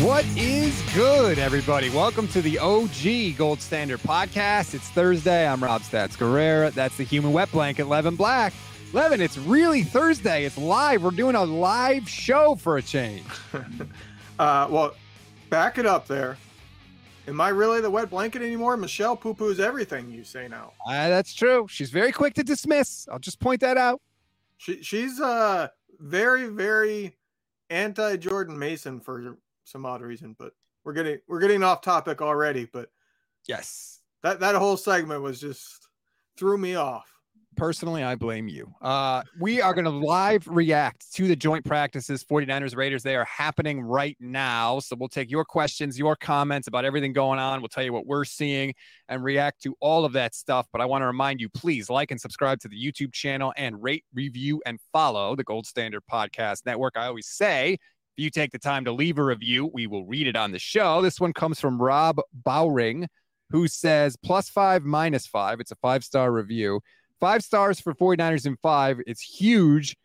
What is good, everybody? Welcome to the OG Gold Standard Podcast. It's Thursday. I'm Rob Stats Guerrera. That's the human wet blanket, Levin Black. Levin, it's really Thursday. It's live. We're doing a live show for a change. uh, well, back it up there. Am I really the wet blanket anymore? Michelle poo poos everything you say now. Uh, that's true. She's very quick to dismiss. I'll just point that out. She, she's uh, very, very anti Jordan Mason for some odd reason, but we're getting we're getting off topic already. But yes, that that whole segment was just threw me off. Personally, I blame you. Uh, we are going to live react to the joint practices 49ers Raiders. They are happening right now. So we'll take your questions, your comments about everything going on. We'll tell you what we're seeing and react to all of that stuff. But I want to remind you please like and subscribe to the YouTube channel and rate, review, and follow the Gold Standard Podcast Network. I always say if you take the time to leave a review, we will read it on the show. This one comes from Rob Bowring, who says plus five, minus five. It's a five star review. Five stars for 49ers and five. It's huge.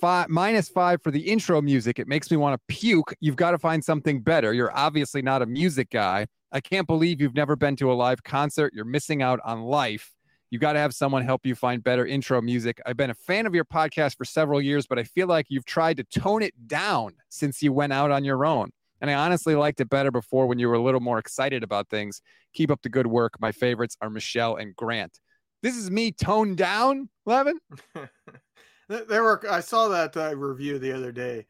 Five minus five for the intro music. It makes me want to puke. You've got to find something better. You're obviously not a music guy. I can't believe you've never been to a live concert. You're missing out on life. You got to have someone help you find better intro music. I've been a fan of your podcast for several years, but I feel like you've tried to tone it down since you went out on your own. And I honestly liked it better before when you were a little more excited about things. Keep up the good work. My favorites are Michelle and Grant. This is me toned down, Levin. there were I saw that uh, review the other day.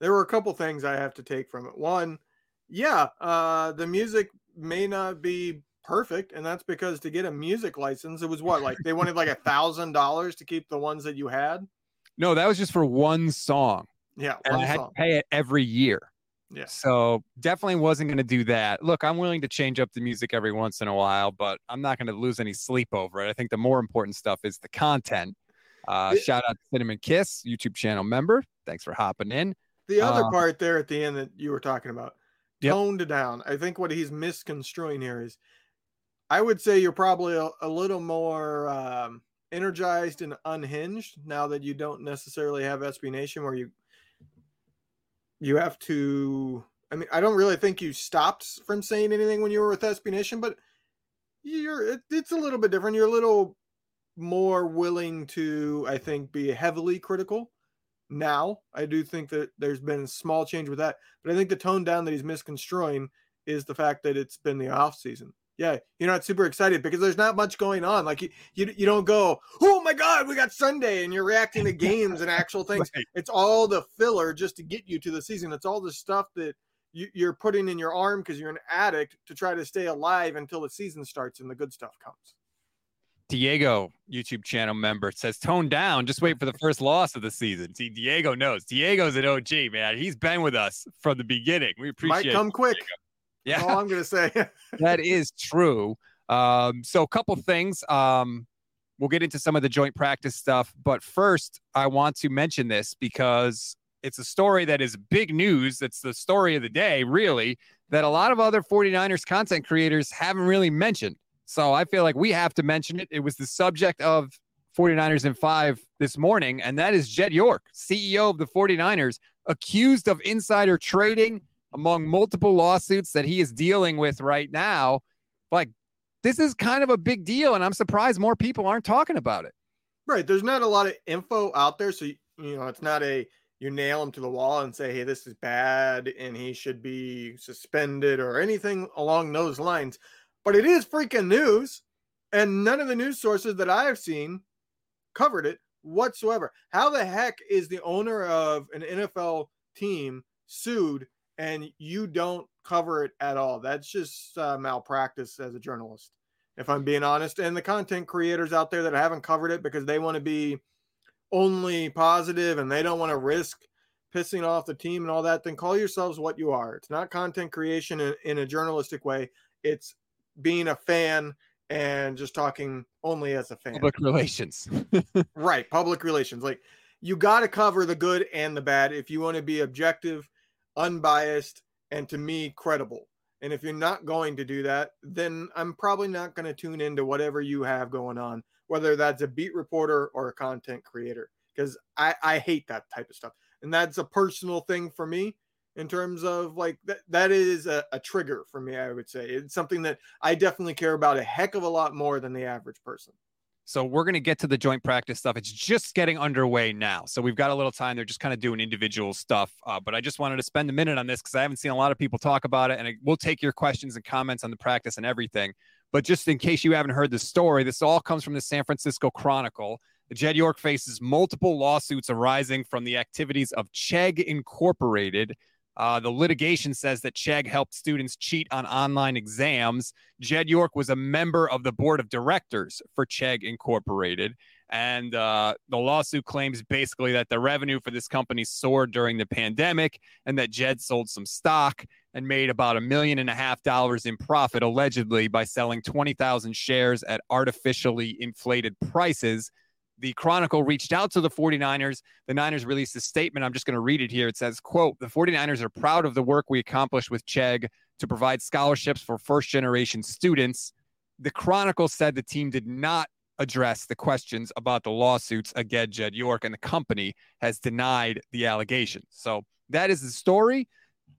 There were a couple things I have to take from it. One, yeah, uh, the music may not be perfect, and that's because to get a music license, it was what like they wanted like a thousand dollars to keep the ones that you had. No, that was just for one song. Yeah, and I had song. to pay it every year. Yeah. So definitely wasn't going to do that. Look, I'm willing to change up the music every once in a while, but I'm not going to lose any sleep over it. I think the more important stuff is the content. Uh, shout out to Cinnamon Kiss, YouTube channel member. Thanks for hopping in. The other uh, part there at the end that you were talking about, yep. toned down. I think what he's misconstruing here is I would say you're probably a, a little more um, energized and unhinged now that you don't necessarily have SB Nation, where you you have to. I mean, I don't really think you stopped from saying anything when you were with SB but you're it, it's a little bit different. You're a little more willing to, I think, be heavily critical now. I do think that there's been a small change with that, but I think the tone down that he's misconstruing is the fact that it's been the off season yeah, you're not super excited because there's not much going on. Like you, you, you don't go, oh my god, we got Sunday, and you're reacting to games and actual things. Right. It's all the filler just to get you to the season. It's all the stuff that you, you're putting in your arm because you're an addict to try to stay alive until the season starts and the good stuff comes. Diego YouTube channel member says tone down. Just wait for the first loss of the season. See, Diego knows. Diego's an OG man. He's been with us from the beginning. We appreciate. Might come quick. Diego. Yeah, That's all I'm gonna say. that is true. Um, so a couple things. Um, we'll get into some of the joint practice stuff, but first, I want to mention this because it's a story that is big news. It's the story of the day, really, that a lot of other 49ers content creators haven't really mentioned. So I feel like we have to mention it. It was the subject of 49ers in five this morning, and that is Jed York, CEO of the 49ers, accused of insider trading among multiple lawsuits that he is dealing with right now. Like, this is kind of a big deal, and I'm surprised more people aren't talking about it. Right. There's not a lot of info out there. So, you know, it's not a you nail him to the wall and say, hey, this is bad and he should be suspended or anything along those lines. But it is freaking news. And none of the news sources that I have seen covered it whatsoever. How the heck is the owner of an NFL team sued and you don't cover it at all. That's just uh, malpractice as a journalist. if I'm being honest. And the content creators out there that haven't covered it because they want to be only positive and they don't want to risk pissing off the team and all that, then call yourselves what you are. It's not content creation in, in a journalistic way. It's being a fan and just talking only as a fan. Public relations. right. Public relations. Like you got to cover the good and the bad if you want to be objective, unbiased, and to me, credible. And if you're not going to do that, then I'm probably not going to tune into whatever you have going on, whether that's a beat reporter or a content creator, because I, I hate that type of stuff. And that's a personal thing for me in terms of like that that is a, a, trigger for me i would say it's something that i definitely care about a heck of a lot more than the average person so we're going to get to the joint practice stuff. It's just getting underway now. So we've got a little time they're just kind of doing individual stuff uh, but i just wanted to spend a minute on this because i haven't seen a lot of people talk about it and I, we'll take your questions and comments on the practice and everything. But just in case you haven't heard the story this all comes from the san francisco chronicle. Jed York faces multiple lawsuits arising from the activities of Chegg Incorporated, uh, the litigation says that Chegg helped students cheat on online exams. Jed York was a member of the board of directors for Chegg Incorporated. And uh, the lawsuit claims basically that the revenue for this company soared during the pandemic and that Jed sold some stock and made about a million and a half dollars in profit, allegedly, by selling 20,000 shares at artificially inflated prices the Chronicle reached out to the 49ers. The Niners released a statement. I'm just going to read it here. It says, quote, the 49ers are proud of the work we accomplished with Chegg to provide scholarships for first generation students. The Chronicle said the team did not address the questions about the lawsuits against Jed York, and the company has denied the allegations. So that is the story.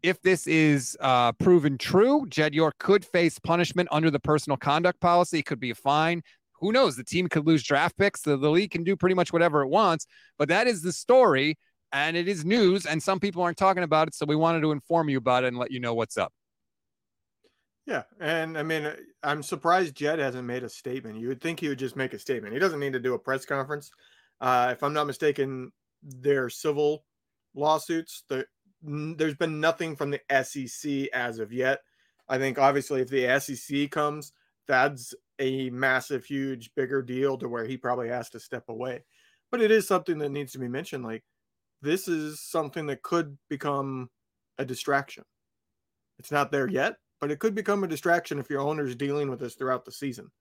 If this is uh, proven true, Jed York could face punishment under the personal conduct policy. It could be a fine who knows? The team could lose draft picks. The, the league can do pretty much whatever it wants. But that is the story, and it is news, and some people aren't talking about it. So we wanted to inform you about it and let you know what's up. Yeah, and I mean, I'm surprised Jed hasn't made a statement. You would think he would just make a statement. He doesn't need to do a press conference. Uh, if I'm not mistaken, their civil lawsuits. The, there's been nothing from the SEC as of yet. I think obviously if the SEC comes, that's a massive, huge, bigger deal to where he probably has to step away. But it is something that needs to be mentioned. Like, this is something that could become a distraction. It's not there yet, but it could become a distraction if your owner is dealing with this throughout the season.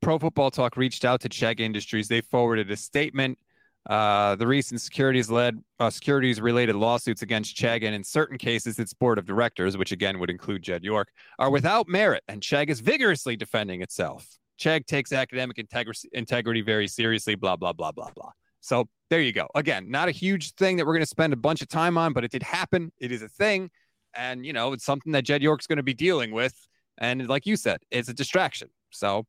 Pro Football Talk reached out to Chegg Industries. They forwarded a statement uh, the recent securities led uh, securities related lawsuits against Chegg and in certain cases its board of directors, which again would include Jed York, are without merit, and Chegg is vigorously defending itself. Chegg takes academic integrity, integrity very seriously, blah, blah, blah, blah, blah. So there you go. Again, not a huge thing that we're going to spend a bunch of time on, but it did happen. It is a thing. And, you know, it's something that Jed York's going to be dealing with. And like you said, it's a distraction. So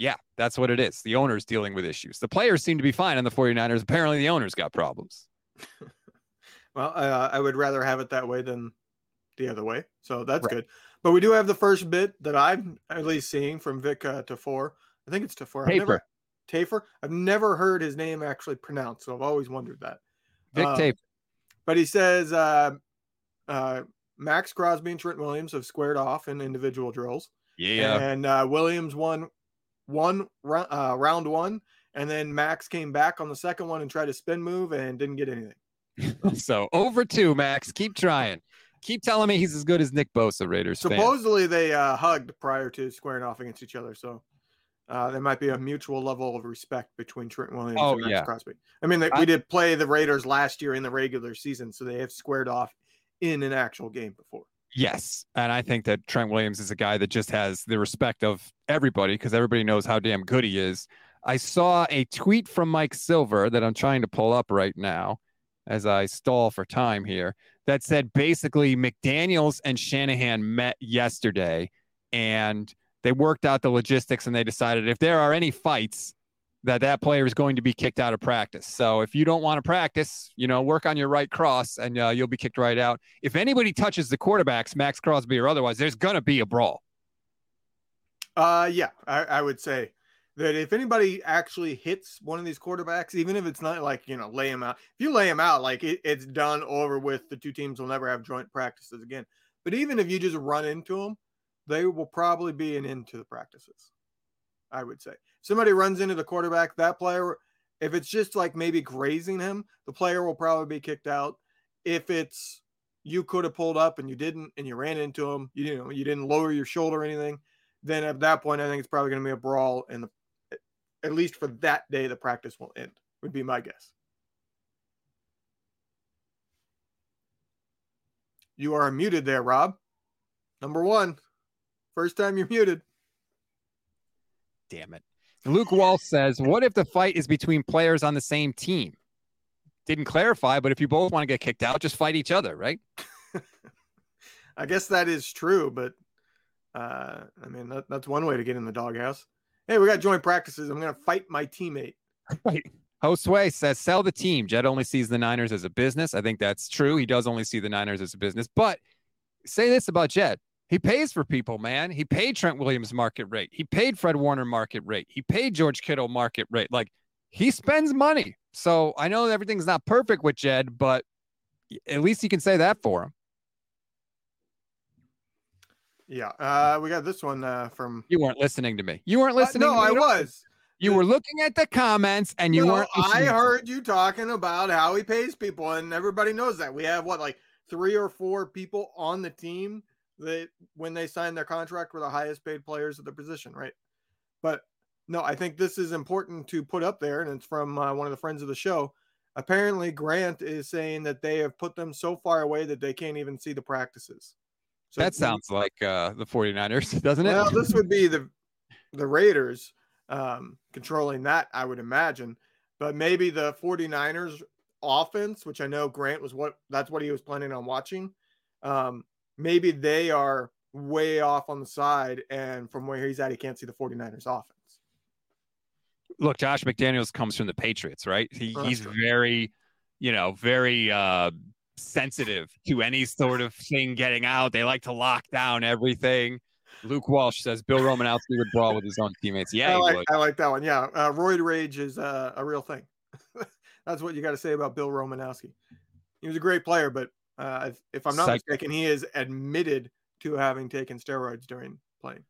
yeah, that's what it is. The owner's dealing with issues. The players seem to be fine on the 49ers. Apparently, the owner's got problems. well, uh, I would rather have it that way than the other way. So that's right. good. But we do have the first bit that I'm at least seeing from Vic uh, Tafur. I think it's Tafur. Tafer. Never, Tafer. I've never heard his name actually pronounced, so I've always wondered that. Vic um, Tafer. But he says uh, uh, Maxx Crosby and Trent Williams have squared off in individual drills. Yeah. And uh, Williams won one uh, round one, and then Maxx came back on the second one and tried a spin move and didn't get anything. so over two, Maxx. Keep trying. Keep telling me he's as good as Nick Bosa, Raiders. Supposedly fan. they uh, hugged prior to squaring off against each other, so uh, there might be a mutual level of respect between Trent Williams oh, and Maxx yeah. Crosby. I mean, they, I, we did play the Raiders last year in the regular season, so they have squared off in an actual game before. Yes. And I think that Trent Williams is a guy that just has the respect of everybody because everybody knows how damn good he is. I saw a tweet from Mike Silver that I'm trying to pull up right now as I stall for time here that said basically McDaniels and Shanahan met yesterday and they worked out the logistics and they decided if there are any fights, that that player is going to be kicked out of practice. So if you don't want to practice, you know, work on your right cross and uh, you'll be kicked right out. If anybody touches the quarterbacks, Maxx Crosby or otherwise, there's going to be a brawl. Uh, yeah, I, I, would say that if anybody actually hits one of these quarterbacks, even if it's not like, you know, lay him out, if you lay him out, like it, it's done over with, the two teams will never have joint practices again. But even if you just run into them, they will probably be an end to the practices. I would say somebody runs into the quarterback, that player, if it's just like maybe grazing him, the player will probably be kicked out. If it's you could have pulled up and you didn't, and you ran into him, you know, you didn't lower your shoulder or anything, then at that point, I think it's probably going to be a brawl, and the, at least for that day, the practice will end. Would be my guess. You are muted there, Rob. Number one, first time you're muted. Damn it. Luke Walsh says, What if the fight is between players on the same team? Didn't clarify, but if you both want to get kicked out, just fight each other, right? I guess that is true, but uh, I mean, that, that's one way to get in the doghouse. Hey, we got joint practices. I'm going to fight my teammate. Right. Josue says, sell the team. Jed only sees the Niners as a business. I think that's true. He does only see the Niners as a business. But say this about Jed. He pays for people, man. He paid Trent Williams market rate. He paid Fred Warner market rate. He paid George Kittle market rate. Like he spends money. So I know everything's not perfect with Jed, but at least you can say that for him. Yeah, uh, we got this one uh, from. You weren't listening to me. You weren't listening. Uh, no, I was. You were looking at the comments, and you no, weren't. I heard you talking about how he pays people, and everybody knows that. We have what, like three or four people on the team that, when they sign their contract, were the highest paid players of the position, right? But no, I think this is important to put up there, and it's from uh, one of the friends of the show. Apparently, Grant is saying that they have put them so far away that they can't even see the practices. So that sounds like uh, the 49ers, doesn't it? Well, this would be the the Raiders um, controlling that, I would imagine. But maybe the 49ers offense, which I know Grant was what that's what he was planning on watching. Um, maybe they are way off on the side, and from where he's at, he can't see the 49ers offense. Look, Josh McDaniels comes from the Patriots, right? He, he's very, you know, very uh, sensitive to any sort of thing getting out. They like to lock down everything. Luke Walsh says Bill Romanowski would brawl with his own teammates. Yeah, I like, I like that one. Yeah, uh, roid rage is uh, a real thing. That's what you got to say about Bill Romanowski. He was a great player, but uh, if I'm not Psych- mistaken, he is admitted to having taken steroids during playing.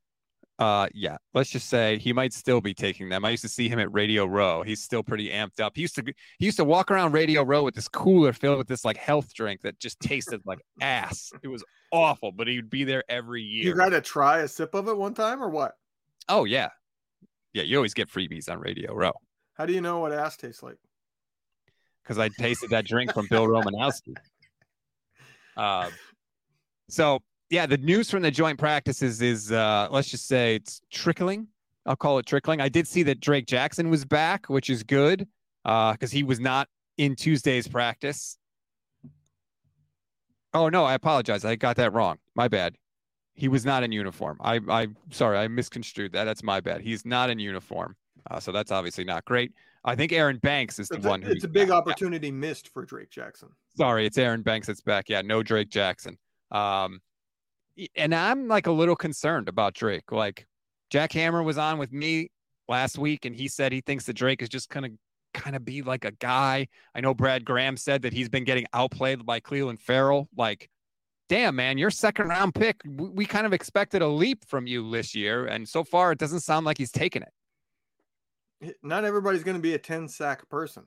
Uh, yeah, let's just say he might still be taking them. I used to see him at Radio Row. He's still pretty amped up. He used to he used to walk around Radio Row with this cooler filled with this like health drink that just tasted like ass. It was awful, but he would be there every year. You got to try a sip of it one time or what? Oh yeah, yeah. You always get freebies on Radio Row. How do you know what ass tastes like? Because I tasted that drink from Bill Romanowski. Uh, so yeah, the news from the joint practices is uh, let's just say it's trickling. I'll call it trickling. I did see that Drake Jackson was back, which is good because uh, he was not in Tuesday's practice. Oh no, I apologize. I got that wrong. My bad. He was not in uniform. I I sorry, I misconstrued that. That's my bad. He's not in uniform. Uh, so that's obviously not great. I think Aaron Banks is the it's one. A, it's a big back. opportunity yeah. missed for Drake Jackson. Sorry, it's Aaron Banks that's back. Yeah, no Drake Jackson. Um, and I'm like a little concerned about Drake. Like Jack Hammer was on with me last week, and he said he thinks that Drake is just gonna kind of be like a guy. I know Brad Graham said that he's been getting outplayed by Clelin Ferrell. Like, damn man, your second round pick. We, we kind of expected a leap from you this year, and so far it doesn't sound like he's taken it. Not everybody's going to be a 10 sack person.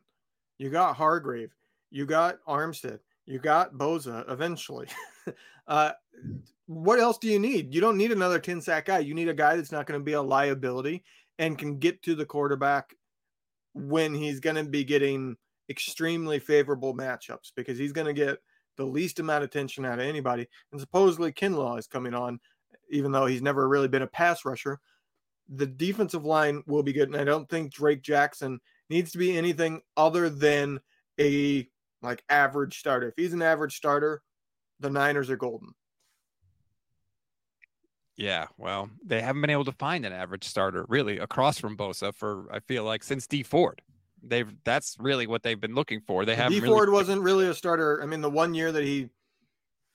You got Hargrave, you got Armstead, you got Bosa eventually. uh, what else do you need? You don't need another 10 sack guy. You need a guy that's not going to be a liability and can get to the quarterback when he's going to be getting extremely favorable matchups because he's going to get the least amount of attention out of anybody. And supposedly Kinlaw is coming on, even though he's never really been a pass rusher. The defensive line will be good. And I don't think Drake Jackson needs to be anything other than a like average starter. If he's an average starter, the Niners are golden. Yeah, well, they haven't been able to find an average starter really across from Bosa for I feel like since Dee Ford. They've that's really what they've been looking for. They have Dee Ford really... wasn't really a starter. I mean, the one year that he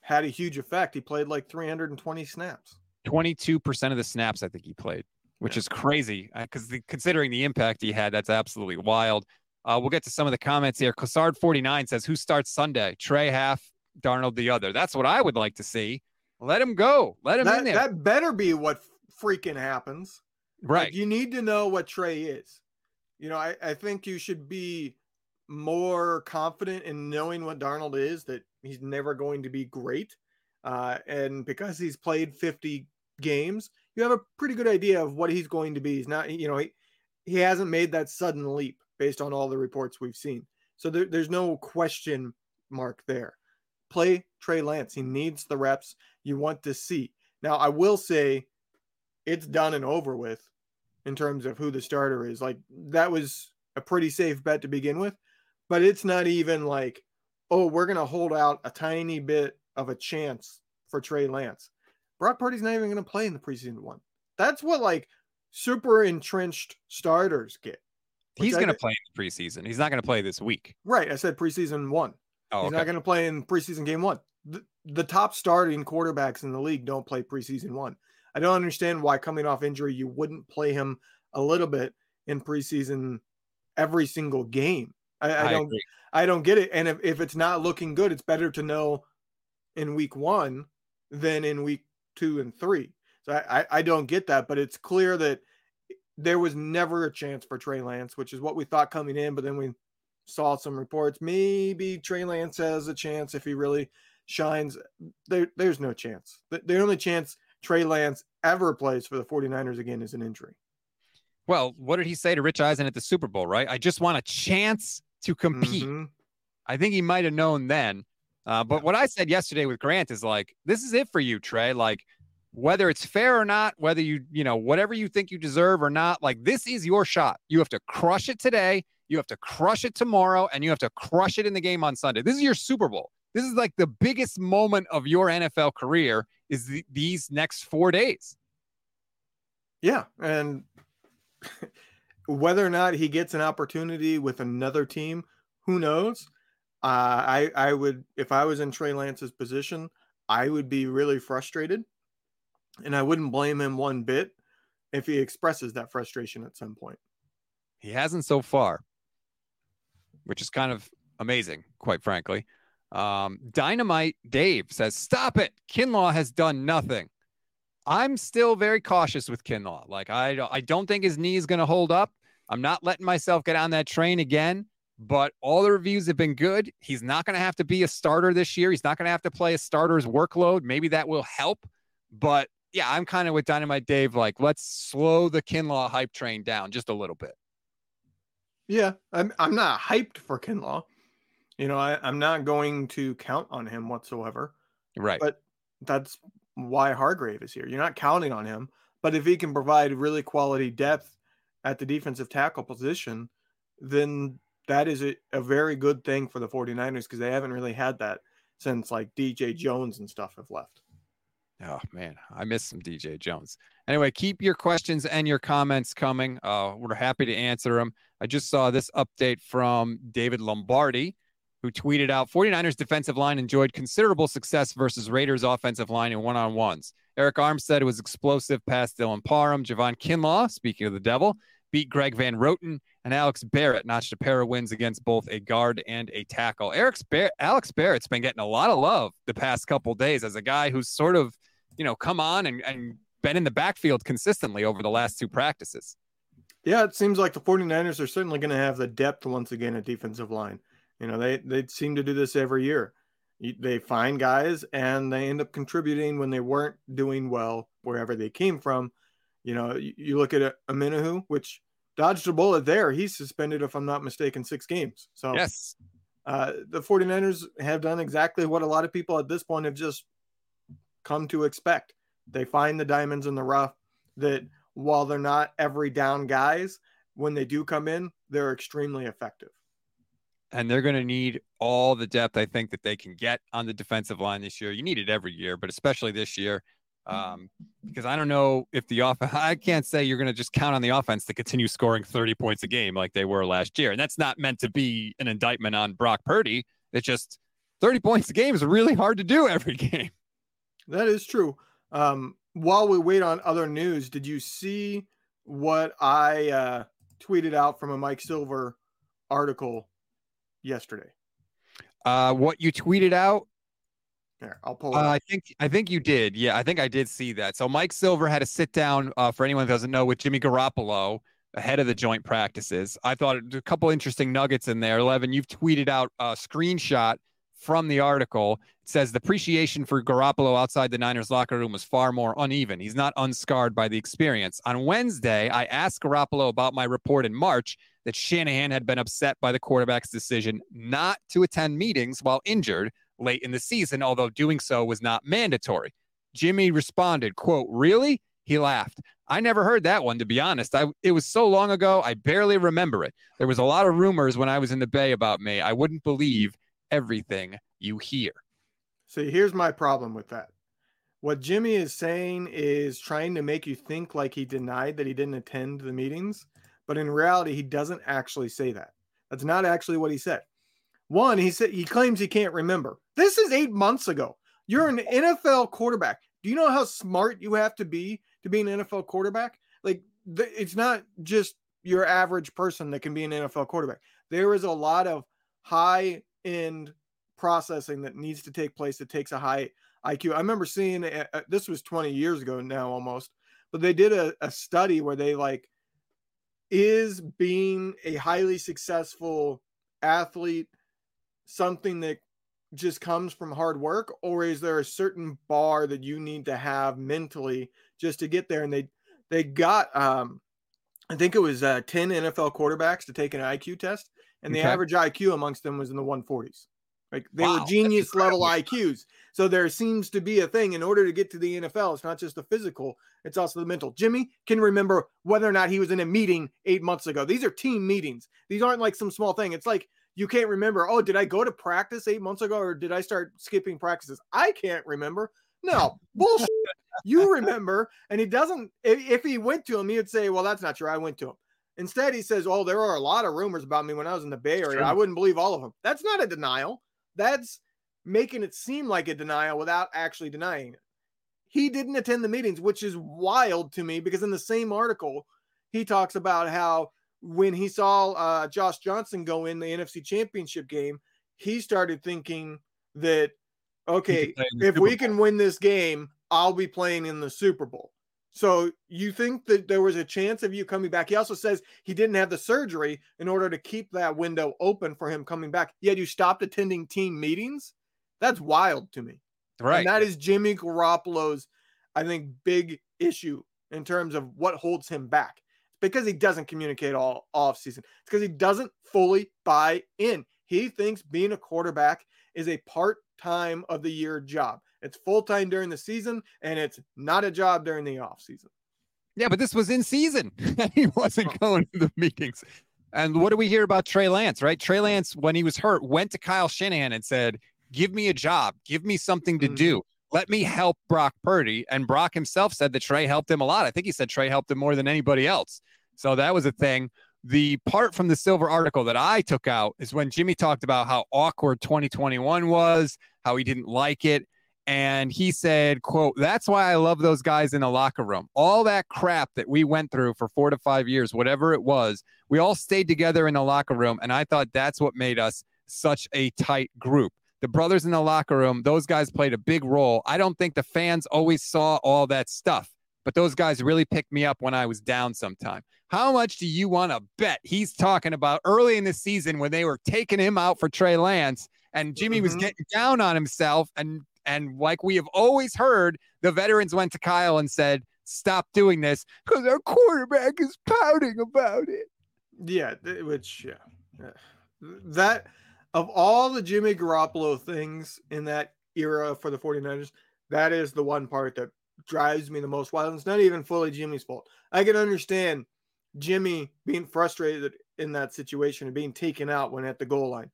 had a huge effect, he played like 320 snaps. 22% of the snaps I think he played, which yeah. is crazy because uh, considering the impact he had, that's absolutely wild. Uh, we'll get to some of the comments here. Cassard 49 says, Who starts Sunday? Trey half, Darnold the other. That's what I would like to see. Let him go. Let him that, in there. That better be what freaking happens. right. Like, you need to know what Trey is. You know, I, I think you should be more confident in knowing what Darnold is, that he's never going to be great. Uh, and because he's played 50 games, you have a pretty good idea of what he's going to be. He's not, you know, he, he hasn't made that sudden leap based on all the reports we've seen. So there, there's no question mark there. Play Trey Lance. He needs the reps you want to see. Now, I will say it's done and over with in terms of who the starter is. Like that was a pretty safe bet to begin with, but it's not even like, oh, we're going to hold out a tiny bit of a chance for Trey Lance. Brock Purdy's not even going to play in the preseason one. That's what like super entrenched starters get. He's going to play in the preseason. He's not going to play this week. Right. I said preseason one. Oh, He's okay. not going to play in preseason game one. The, the top starting quarterbacks in the league don't play preseason one. I don't understand why coming off injury you wouldn't play him a little bit in preseason every single game. I, I, I don't agree. I don't get it. And if, if it's not looking good, it's better to know in week one than in week two and three. So I, I, I don't get that, but it's clear that there was never a chance for Trey Lance, which is what we thought coming in, but then we saw some reports. Maybe Trey Lance has a chance if he really shines. There, there's no chance. The, the only chance Trey Lance ever plays for the 49ers again is an injury. Well, what did he say to Rich Eisen at the Super Bowl, right? I just want a chance to compete. Mhm. I think he might have known then. Uh, but what I said yesterday with Grant is like, this is it for you, Trey. Like, whether it's fair or not, whether you, you know, whatever you think you deserve or not, like, this is your shot. You have to crush it today. You have to crush it tomorrow, and you have to crush it in the game on Sunday. This is your Super Bowl. This is like the biggest moment of your NFL career is the, these next four days. Yeah. And whether or not he gets an opportunity with another team, who knows? Uh, I I would if I was in Trey Lance's position, I would be really frustrated, and I wouldn't blame him one bit if he expresses that frustration at some point. He hasn't so far, which is kind of amazing, quite frankly. Um, Dynamite Dave says, Stop it. Kinlaw has done nothing. I'm still very cautious with Kinlaw. Like, I, I don't think his knee is going to hold up. I'm not letting myself get on that train again, but all the reviews have been good. He's not going to have to be a starter this year. He's not going to have to play a starter's workload. Maybe that will help. But yeah, I'm kind of with Dynamite Dave. Like, let's slow the Kinlaw hype train down just a little bit. Yeah, I'm I'm not hyped for Kinlaw. You know, I, I'm not going to count on him whatsoever. Right. But that's why Hargrave is here. You're not counting on him, but if he can provide really quality depth at the defensive tackle position, then that is a, a very good thing for the 49ers because they haven't really had that since like DJ Jones and stuff have left. Oh man, I miss some DJ Jones. Anyway, keep your questions and your comments coming. Uh, we're happy to answer them. I just saw this update from David Lombardi, who tweeted out 49ers defensive line enjoyed considerable success versus Raiders offensive line in one-on-ones. Arik Armstead was explosive past Dylan Parham. Javon Kinlaw, speaking of the devil, beat Greg Van Roten, and Alex Barrett notched a pair of wins against both a guard and a tackle. Eric's Bar- Alex Barrett's been getting a lot of love the past couple days as a guy who's sort of, you know, come on and, and been in the backfield consistently over the last two practices. Yeah, it seems like the 49ers are certainly going to have the depth once again at defensive line. You know, they they seem to do this every year. They find guys and they end up contributing when they weren't doing well wherever they came from. You know, you, you look at Aminahu, which dodged a bullet there. He's suspended, if I'm not mistaken, six games. So Yes. uh, the 49ers have done exactly what a lot of people at this point have just come to expect. They find the diamonds in the rough that while they're not every down guys, when they do come in, they're extremely effective. and they're going to need all the depth I think that they can get on the defensive line this year. You need it every year, but especially this year, um, because I don't know if the offense. I can't say you're going to just count on the offense to continue scoring 30 points a game like they were last year, and that's not meant to be an indictment on Brock Purdy. It's just 30 points a game is really hard to do every game. That is true. Um, while we wait on other news, did you see what I uh, tweeted out from a Mike Silver article yesterday? Uh, what you tweeted out Here, I'll pull. Uh, I think I think you did. Yeah, I think I did see that. So Mike Silver had a sit down uh, for anyone who doesn't know with Jimmy Garoppolo ahead of the joint practices. I thought a couple interesting nuggets in there. Levin, you've tweeted out a screenshot from the article. It says the appreciation for Garoppolo outside the Niners locker room was far more uneven. He's not unscarred by the experience. On Wednesday, I asked Garoppolo about my report in March that Shanahan had been upset by the quarterback's decision not to attend meetings while injured late in the season, although doing so was not mandatory. Jimmy responded, quote, really? He laughed. I never heard that one, to be honest. I it was so long ago, I barely remember it. There was a lot of rumors when I was in the Bay about me. I wouldn't believe everything you hear. So here's my problem with that. What Jimmy is saying is trying to make you think like he denied that he didn't attend the meetings, but in reality, he doesn't actually say that. That's not actually what he said. One, he said he claims he can't remember. This is eight months ago. You're an NFL quarterback. Do you know how smart you have to be to be an NFL quarterback. Like it's not just your average person that can be an NFL quarterback. There is a lot of high end processing that needs to take place that takes a high IQ. I remember seeing uh, uh, this was 20 years ago now almost, but they did a, a study where they like is being a highly successful athlete something that just comes from hard work or is there a certain bar that you need to have mentally just to get there? And they they got um i think it was uh, 10 nfl quarterbacks to take an iq test and the average iq amongst them was in the 140s like they wow, were genius level iqs so there seems to be a thing in order to get to the nfl it's not just the physical it's also the mental. Jimmy can remember whether or not he was in a meeting eight months ago. These are team meetings. These aren't like some small thing. It's like you can't remember, oh, did I go to practice eight months ago or did I start skipping practices? I can't remember. No, bullshit. you remember. And he doesn't, if, if, he went to him, he would say, well, that's not true. I went to him. Instead, he says, oh, there are a lot of rumors about me when I was in the Bay Area. I wouldn't believe all of them. That's not a denial. That's making it seem like a denial without actually denying it. He didn't attend the meetings, which is wild to me because in the same article, he talks about how when he saw uh, Josh Johnson go in the NFC Championship game, he started thinking that okay, if we can win this game, I'll be playing in the Super Bowl. So you think that there was a chance of you coming back? He also says he didn't have the surgery in order to keep that window open for him coming back. Yet you stopped attending team meetings. That's wild to me. Right. And that is Jimmy Garoppolo's, I think, big issue in terms of what holds him back because he doesn't communicate all off season. It's because he doesn't fully buy in. He thinks being a quarterback is a part time of the year job. It's full time during the season, and it's not a job during the off season. Yeah, but this was in season. he wasn't oh. going to the meetings. And what do we hear about Trey Lance, right? Trey Lance, when he was hurt, went to Kyle Shanahan and said, Give me a job, give me something to mm-hmm. do let me help Brock Purdy. And Brock himself said that Trey helped him a lot. I think he said Trey helped him more than anybody else. So that was a thing. The part from the Silver article that I took out is when Jimmy talked about how awkward 2021 was, how he didn't like it. And he said, quote, that's why I love those guys in the locker room. All that crap that we went through for four to five years, whatever it was, we all stayed together in the locker room. And I thought that's what made us such a tight group the brothers in the locker room, those guys played a big role. I don't think the fans always saw all that stuff, but those guys really picked me up when I was down sometime. How much do you want to bet he's talking about early in the season when they were taking him out for Trey Lance and Jimmy mm-hmm. was getting down on himself and and like we have always heard, the veterans went to Kyle and said, "Stop doing this because our quarterback is pouting about it." Yeah, which yeah, that of all the Jimmy Garoppolo things in that era for the 49ers, that is the one part that drives me the most wild. It's not even fully Jimmy's fault. I can understand Jimmy being frustrated in that situation and being taken out when at the goal line.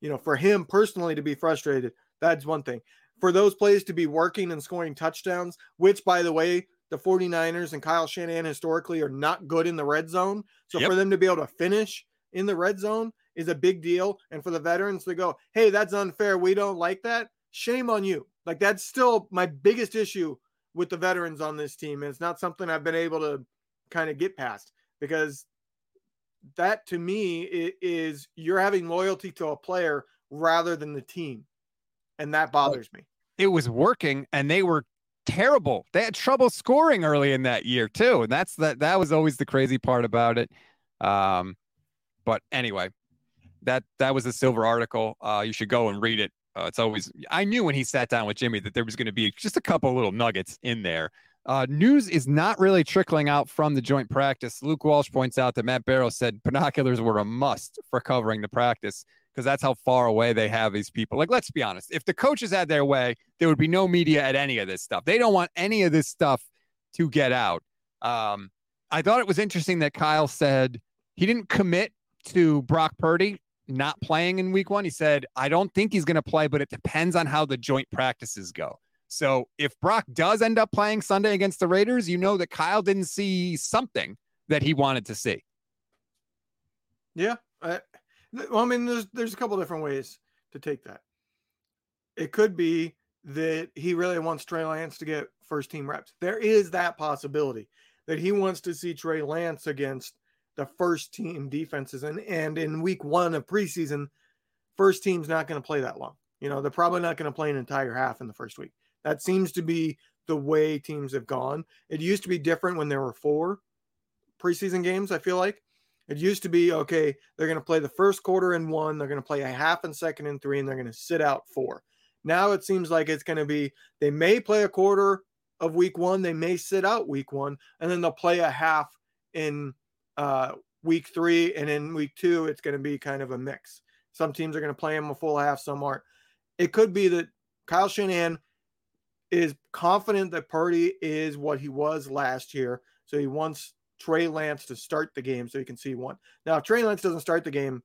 You know, for him personally to be frustrated, that's one thing. For those plays to be working and scoring touchdowns, which by the way, the 49ers and Kyle Shanahan historically are not good in the red zone. So yep. for them to be able to finish in the red zone is a big deal. And for the veterans to go, hey, that's unfair. We don't like that. Shame on you. Like that's still my biggest issue with the veterans on this team. And it's not something I've been able to kind of get past because that to me is you're having loyalty to a player rather than the team. And that bothers me. it was working and they were terrible. They had trouble scoring early in that year too. And that's that that was always the crazy part about it. Um, but anyway, that that was a silver article. Uh, you should go and read it. Uh, it's always I knew when he sat down with Jimmy that there was going to be just a couple little nuggets in there. Uh, news is not really trickling out from the joint practice. Luke Walsh points out that Matt Barrow said binoculars were a must for covering the practice because that's how far away they have these people. Like, let's be honest, if the coaches had their way, there would be no media at any of this stuff. They don't want any of this stuff to get out. Um, I thought it was interesting that Kyle said he didn't commit to Brock Purdy not playing in week one. He said, I don't think he's going to play, but it depends on how the joint practices go. So if Brock does end up playing Sunday against the Raiders, you know that Kyle didn't see something that he wanted to see. Yeah. I, well, I mean, there's there's a couple different ways to take that. It could be that he really wants Trey Lance to get first team reps. There is that possibility that he wants to see Trey Lance against the first team defenses. And and in week one of preseason, first team's not going to play that long. You know, they're probably not going to play an entire half in the first week. That seems to be the way teams have gone. It used to be different when there were four preseason games, I feel like. It used to be okay, they're going to play the first quarter in one, they're going to play a half and second and three, and they're going to sit out four. Now it seems like it's going to be they may play a quarter of week one, they may sit out week one, and then they'll play a half in uh, week three, and in week two, it's going to be kind of a mix. Some teams are going to play him a full half, some aren't. It could be that Kyle Shanahan is confident that Purdy is what he was last year, so he wants Trey Lance to start the game so he can see one. Now, if Trey Lance doesn't start the game,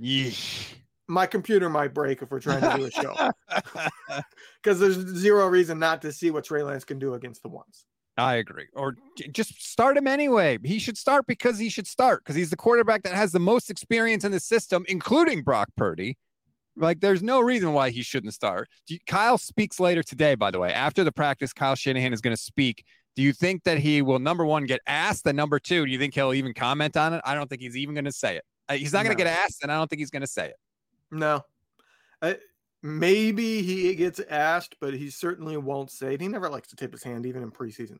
Yeesh. my computer might break if we're trying to do a show because there's zero reason not to see what Trey Lance can do against the ones. I agree. Or just start him anyway. He should start because he should start because he's the quarterback that has the most experience in the system, including Brock Purdy. Like, there's no reason why he shouldn't start. Kyle speaks later today, by the way. After the practice, Kyle Shanahan is going to speak. Do you think that he will, number one, get asked? And number two, do you think he'll even comment on it? I don't think he's even going to say it. Uh, he's not going to get asked, and I don't think he's going to say it. No. I, maybe he gets asked, but he certainly won't say it. He never likes to tip his hand, even in preseason.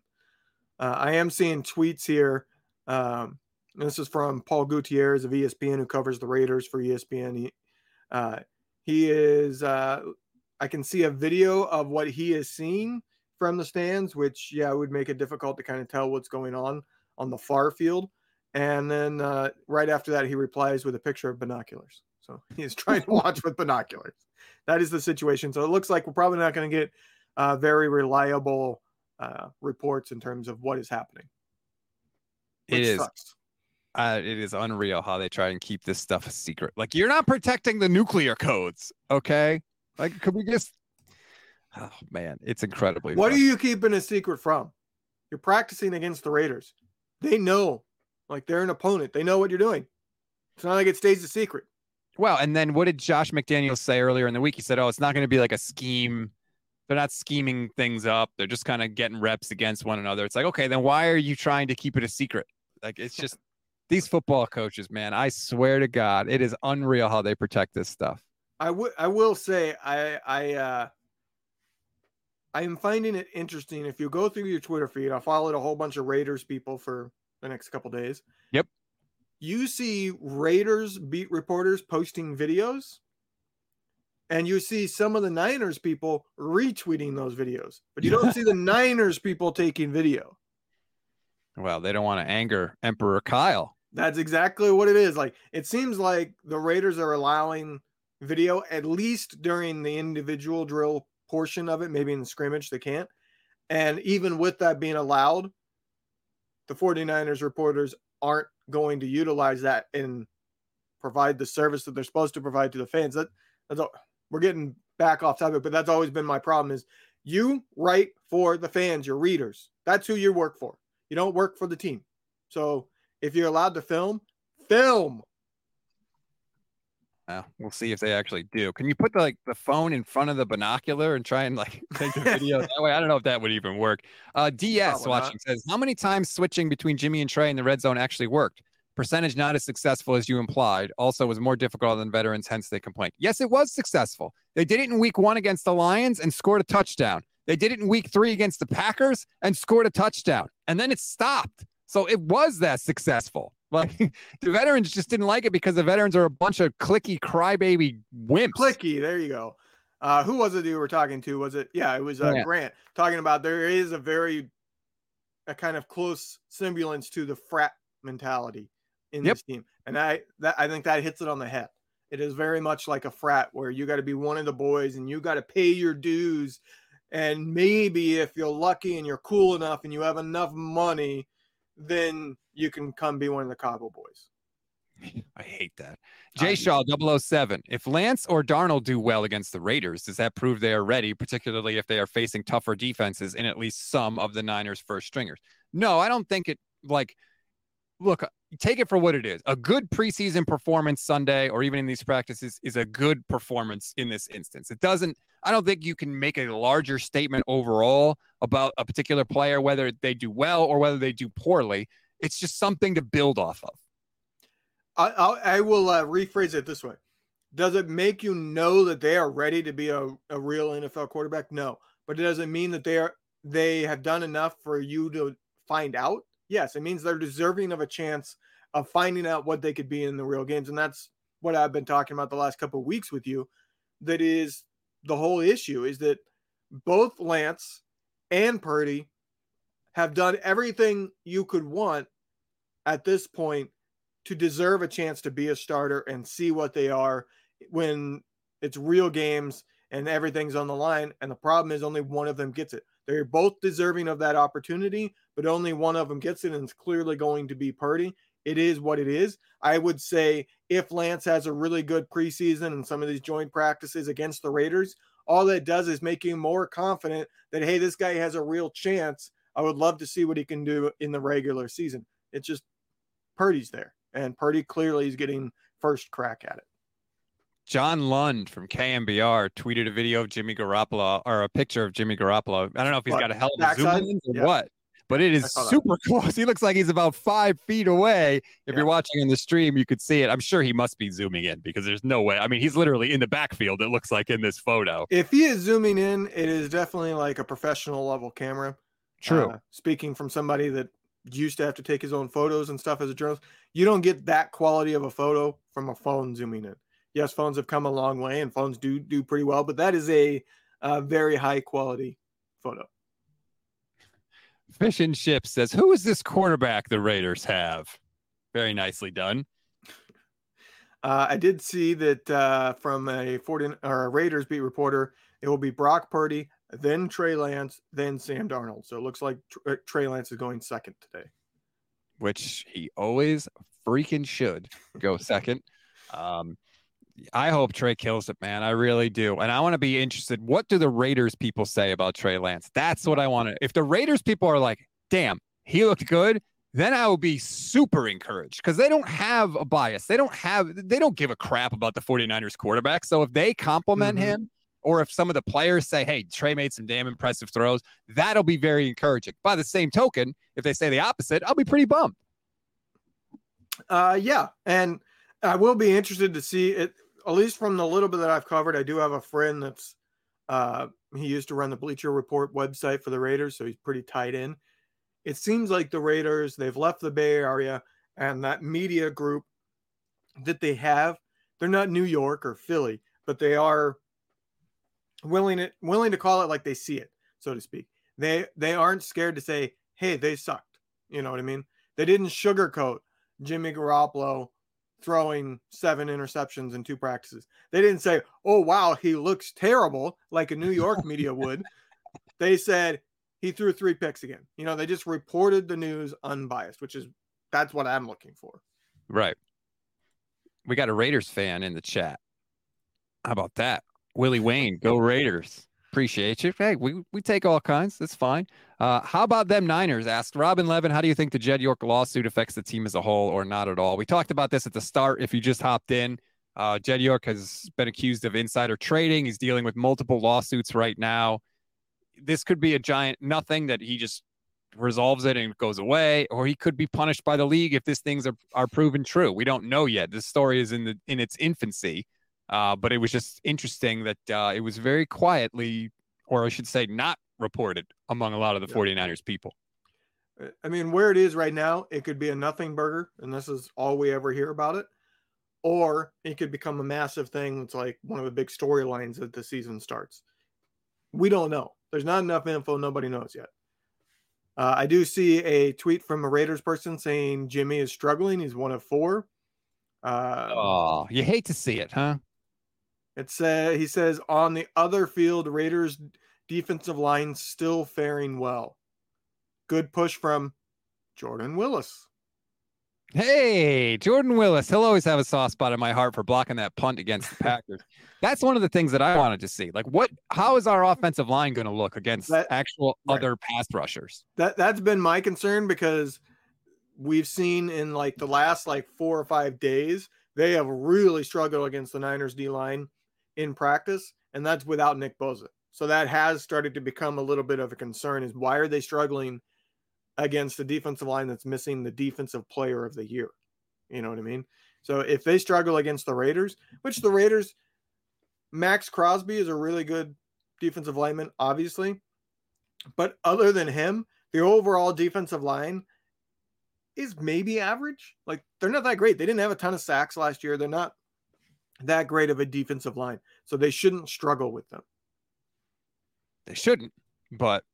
Uh, I am seeing tweets here. Um, this is from Paul Gutierrez of ESPN, who covers the Raiders for ESPN. He, uh, he is, uh, I can see a video of what he is seeing from the stands, which, yeah, would make it difficult to kind of tell what's going on on the far field. And then uh, right after that, he replies with a picture of binoculars. So he is trying to watch with binoculars. That is the situation. So it looks like we're probably not going to get uh, very reliable uh, reports in terms of what is happening. It is. Uh, it is unreal how they try and keep this stuff a secret. Like you're not protecting the nuclear codes, okay? Like, could we just? Oh man, it's incredibly. What fun. are you keeping a secret from? You're practicing against the Raiders. They know, like they're an opponent. They know what you're doing. It's not like it stays a secret. Well, and then what did Josh McDaniels say earlier in the week? He said, "Oh, it's not going to be like a scheme they're not scheming things up. They're just kind of getting reps against one another. It's like, okay, then why are you trying to keep it a secret? Like it's just these football coaches, man. I swear to God, it is unreal how they protect this stuff. I would I will say I I uh I am finding it interesting. If you go through your Twitter feed, I followed a whole bunch of Raiders people for the next couple days. Yep. You see Raiders beat reporters posting videos and you see some of the Niners people retweeting those videos, but you don't see the Niners people taking video. Well, they don't want to anger Emperor Kyle. That's exactly what it is. Like it seems like the Raiders are allowing video at least during the individual drill portion of it, maybe in the scrimmage they can't. And even with that being allowed, the 49ers reporters aren't going to utilize that and provide the service that they're supposed to provide to the fans. That that's all we're getting back off topic, but that's always been my problem is you write for the fans, your readers. That's who you work for. You don't work for the team. So if you're allowed to film, film. Uh, we'll see if they actually do. Can you put the, like the phone in front of the binocular and try and like take the video that way? I don't know if that would even work. Uh, DS Probably watching not. says, how many times switching between Jimmy and Trey in the red zone actually worked? Percentage not as successful as you implied. Also, was more difficult than veterans, hence they complained. Yes, it was successful. They did it in week one against the Lions and scored a touchdown. They did it in week three against the Packers and scored a touchdown. And then it stopped. So it was that successful. Like the veterans just didn't like it because the veterans are a bunch of cliquey crybaby wimps. Cliquey, there you go. Uh, who was it you were talking to? Was it yeah, it was uh, Grant. Grant talking about there is a very a kind of close semblance to the frat mentality in Yep. this team. And I that I think that hits it on the head. It is very much like a frat where you got to be one of the boys and you got to pay your dues. And maybe if you're lucky and you're cool enough and you have enough money, then you can come be one of the Cabo boys. I hate that. I Jay do. Shaw 007. If Lance or Darnold do well against the Raiders, does that prove they are ready, particularly if they are facing tougher defenses in at least some of the Niners' first stringers? No, I don't think it like look, take it for what it is. A good preseason performance Sunday or even in these practices is a good performance in this instance. It doesn't I don't think you can make a larger statement overall about a particular player whether they do well or whether they do poorly. It's just something to build off of. I, I'll, I will uh, rephrase it this way. Does it make you know that they are ready to be a, a real NFL quarterback? No, but it doesn't mean that they are they have done enough for you to find out. Yes, it means they're deserving of a chance of finding out what they could be in the real games, and that's what I've been talking about the last couple of weeks with you. That is the whole issue is that both Lance and Purdy have done everything you could want at this point to deserve a chance to be a starter and see what they are when it's real games and everything's on the line. And the problem is only one of them gets it. They're both deserving of that opportunity, but only one of them gets it, and it's clearly going to be Purdy. It is what it is. I would say if Lance has a really good preseason and some of these joint practices against the Raiders, all that does is make you more confident that hey, this guy has a real chance. I would love to see what he can do in the regular season. It's just Purdy's there, and Purdy clearly is getting first crack at it. John Lund from KNBR tweeted a video of Jimmy Garoppolo or a picture of Jimmy Garoppolo. I don't know if he's What, got a hell of a zoom lens or Yeah. what, but it is saw that. super close. He looks like he's about five feet away. If Yeah. you're watching in the stream, you could see it. I'm sure he must be zooming in because there's no way. I mean, he's literally in the backfield. It looks like in this photo. If he is zooming in, it is definitely like a professional level camera. True. Uh, speaking from somebody that used to have to take his own photos and stuff as a journalist, you don't get that quality of a photo from a phone zooming in. Yes, phones have come a long way, and phones do do pretty well, but that is a uh, very high quality photo. Fish and Chips says, "Who is this quarterback the Raiders have?" Very nicely done. Uh, I did see that uh, from a 40 or a Raiders beat reporter, it will be Brock Purdy, then Trey Lance, then Sam Darnold. So it looks like uh, Trey Lance is going second today. which he always freaking should go second. Um, I hope Trey kills it, man. I really do. And I want to be interested. What do the Raiders people say about Trey Lance? That's what I want to. If the Raiders people are like, damn, he looked good, then I will be super encouraged because they don't have a bias. They don't have, they don't give a crap about the 49ers quarterback. So if they compliment Mhm. him, or if some of the players say, hey, Trey made some damn impressive throws, that'll be very encouraging. By the same token, if they say the opposite, I'll be pretty bummed. Uh, yeah, and I will be interested to see it. At least from the little bit that I've covered, I do have a friend that's uh, he used to run the Bleacher Report website for the Raiders, so he's pretty tied in. It seems like the Raiders they've left the Bay Area, and that media group that they have, they're not New York or Philly, but they are willing it willing to call it like they see it, so to speak. They they aren't scared to say, "Hey, they sucked." You know what I mean? They didn't sugarcoat Jimmy Garoppolo throwing seven interceptions in two practices. They didn't say, "Oh wow, he looks terrible," like a New York media would. They said he threw three picks again. You know, they just reported the news unbiased, which is that's what I'm looking for. Right. We got a Raiders fan in the chat. How about that? Willie Wayne, go Raiders. Appreciate you. Hey, we, we take all kinds. That's fine. Uh, how about them Niners? Asked Robin Levin, how do you think the Jed York lawsuit affects the team as a whole or not at all? We talked about this at the start. If you just hopped in, uh, Jed York has been accused of insider trading. He's dealing with multiple lawsuits right now. This could be a giant nothing that he just resolves it and goes away, or he could be punished by the league if these things are, are proven true. We don't know yet. This story is in the in its infancy, uh, but it was just interesting that uh, it was very quietly, or I should say, not reported among a lot of the 49ers people. I mean, where it is right now, it could be a nothing burger, and this is all we ever hear about it. Or it could become a massive thing. It's like one of the big storylines that the season starts. We don't know. There's not enough info. Nobody knows yet. Uh, I do see a tweet from a Raiders person saying Jimmy is struggling. He's one of four. Uh, oh, you hate to see it, huh? It says he says on the other field, Raiders defensive line still faring well. Good push from Jordan Willis. Hey, Jordan Willis. He'll always have a soft spot in my heart for blocking that punt against the Packers. That's one of the things that I wanted to see. Like, what? How is our offensive line going to look against that, actual right. other pass rushers? That that's been my concern because we've seen in like the last like four or five days they have really struggled against the Niners D line in practice, and that's without Nick Bosa. So that has started to become a little bit of a concern. Is why are they struggling? against the defensive line that's missing the defensive player of the year. You know what I mean? So if they struggle against the Raiders, which the Raiders, Maxx Crosby is a really good defensive lineman, obviously. But other than him, the overall defensive line is maybe average. Like they're not that great. They didn't have a ton of sacks last year. They're not that great of a defensive line. So they shouldn't struggle with them. They shouldn't, but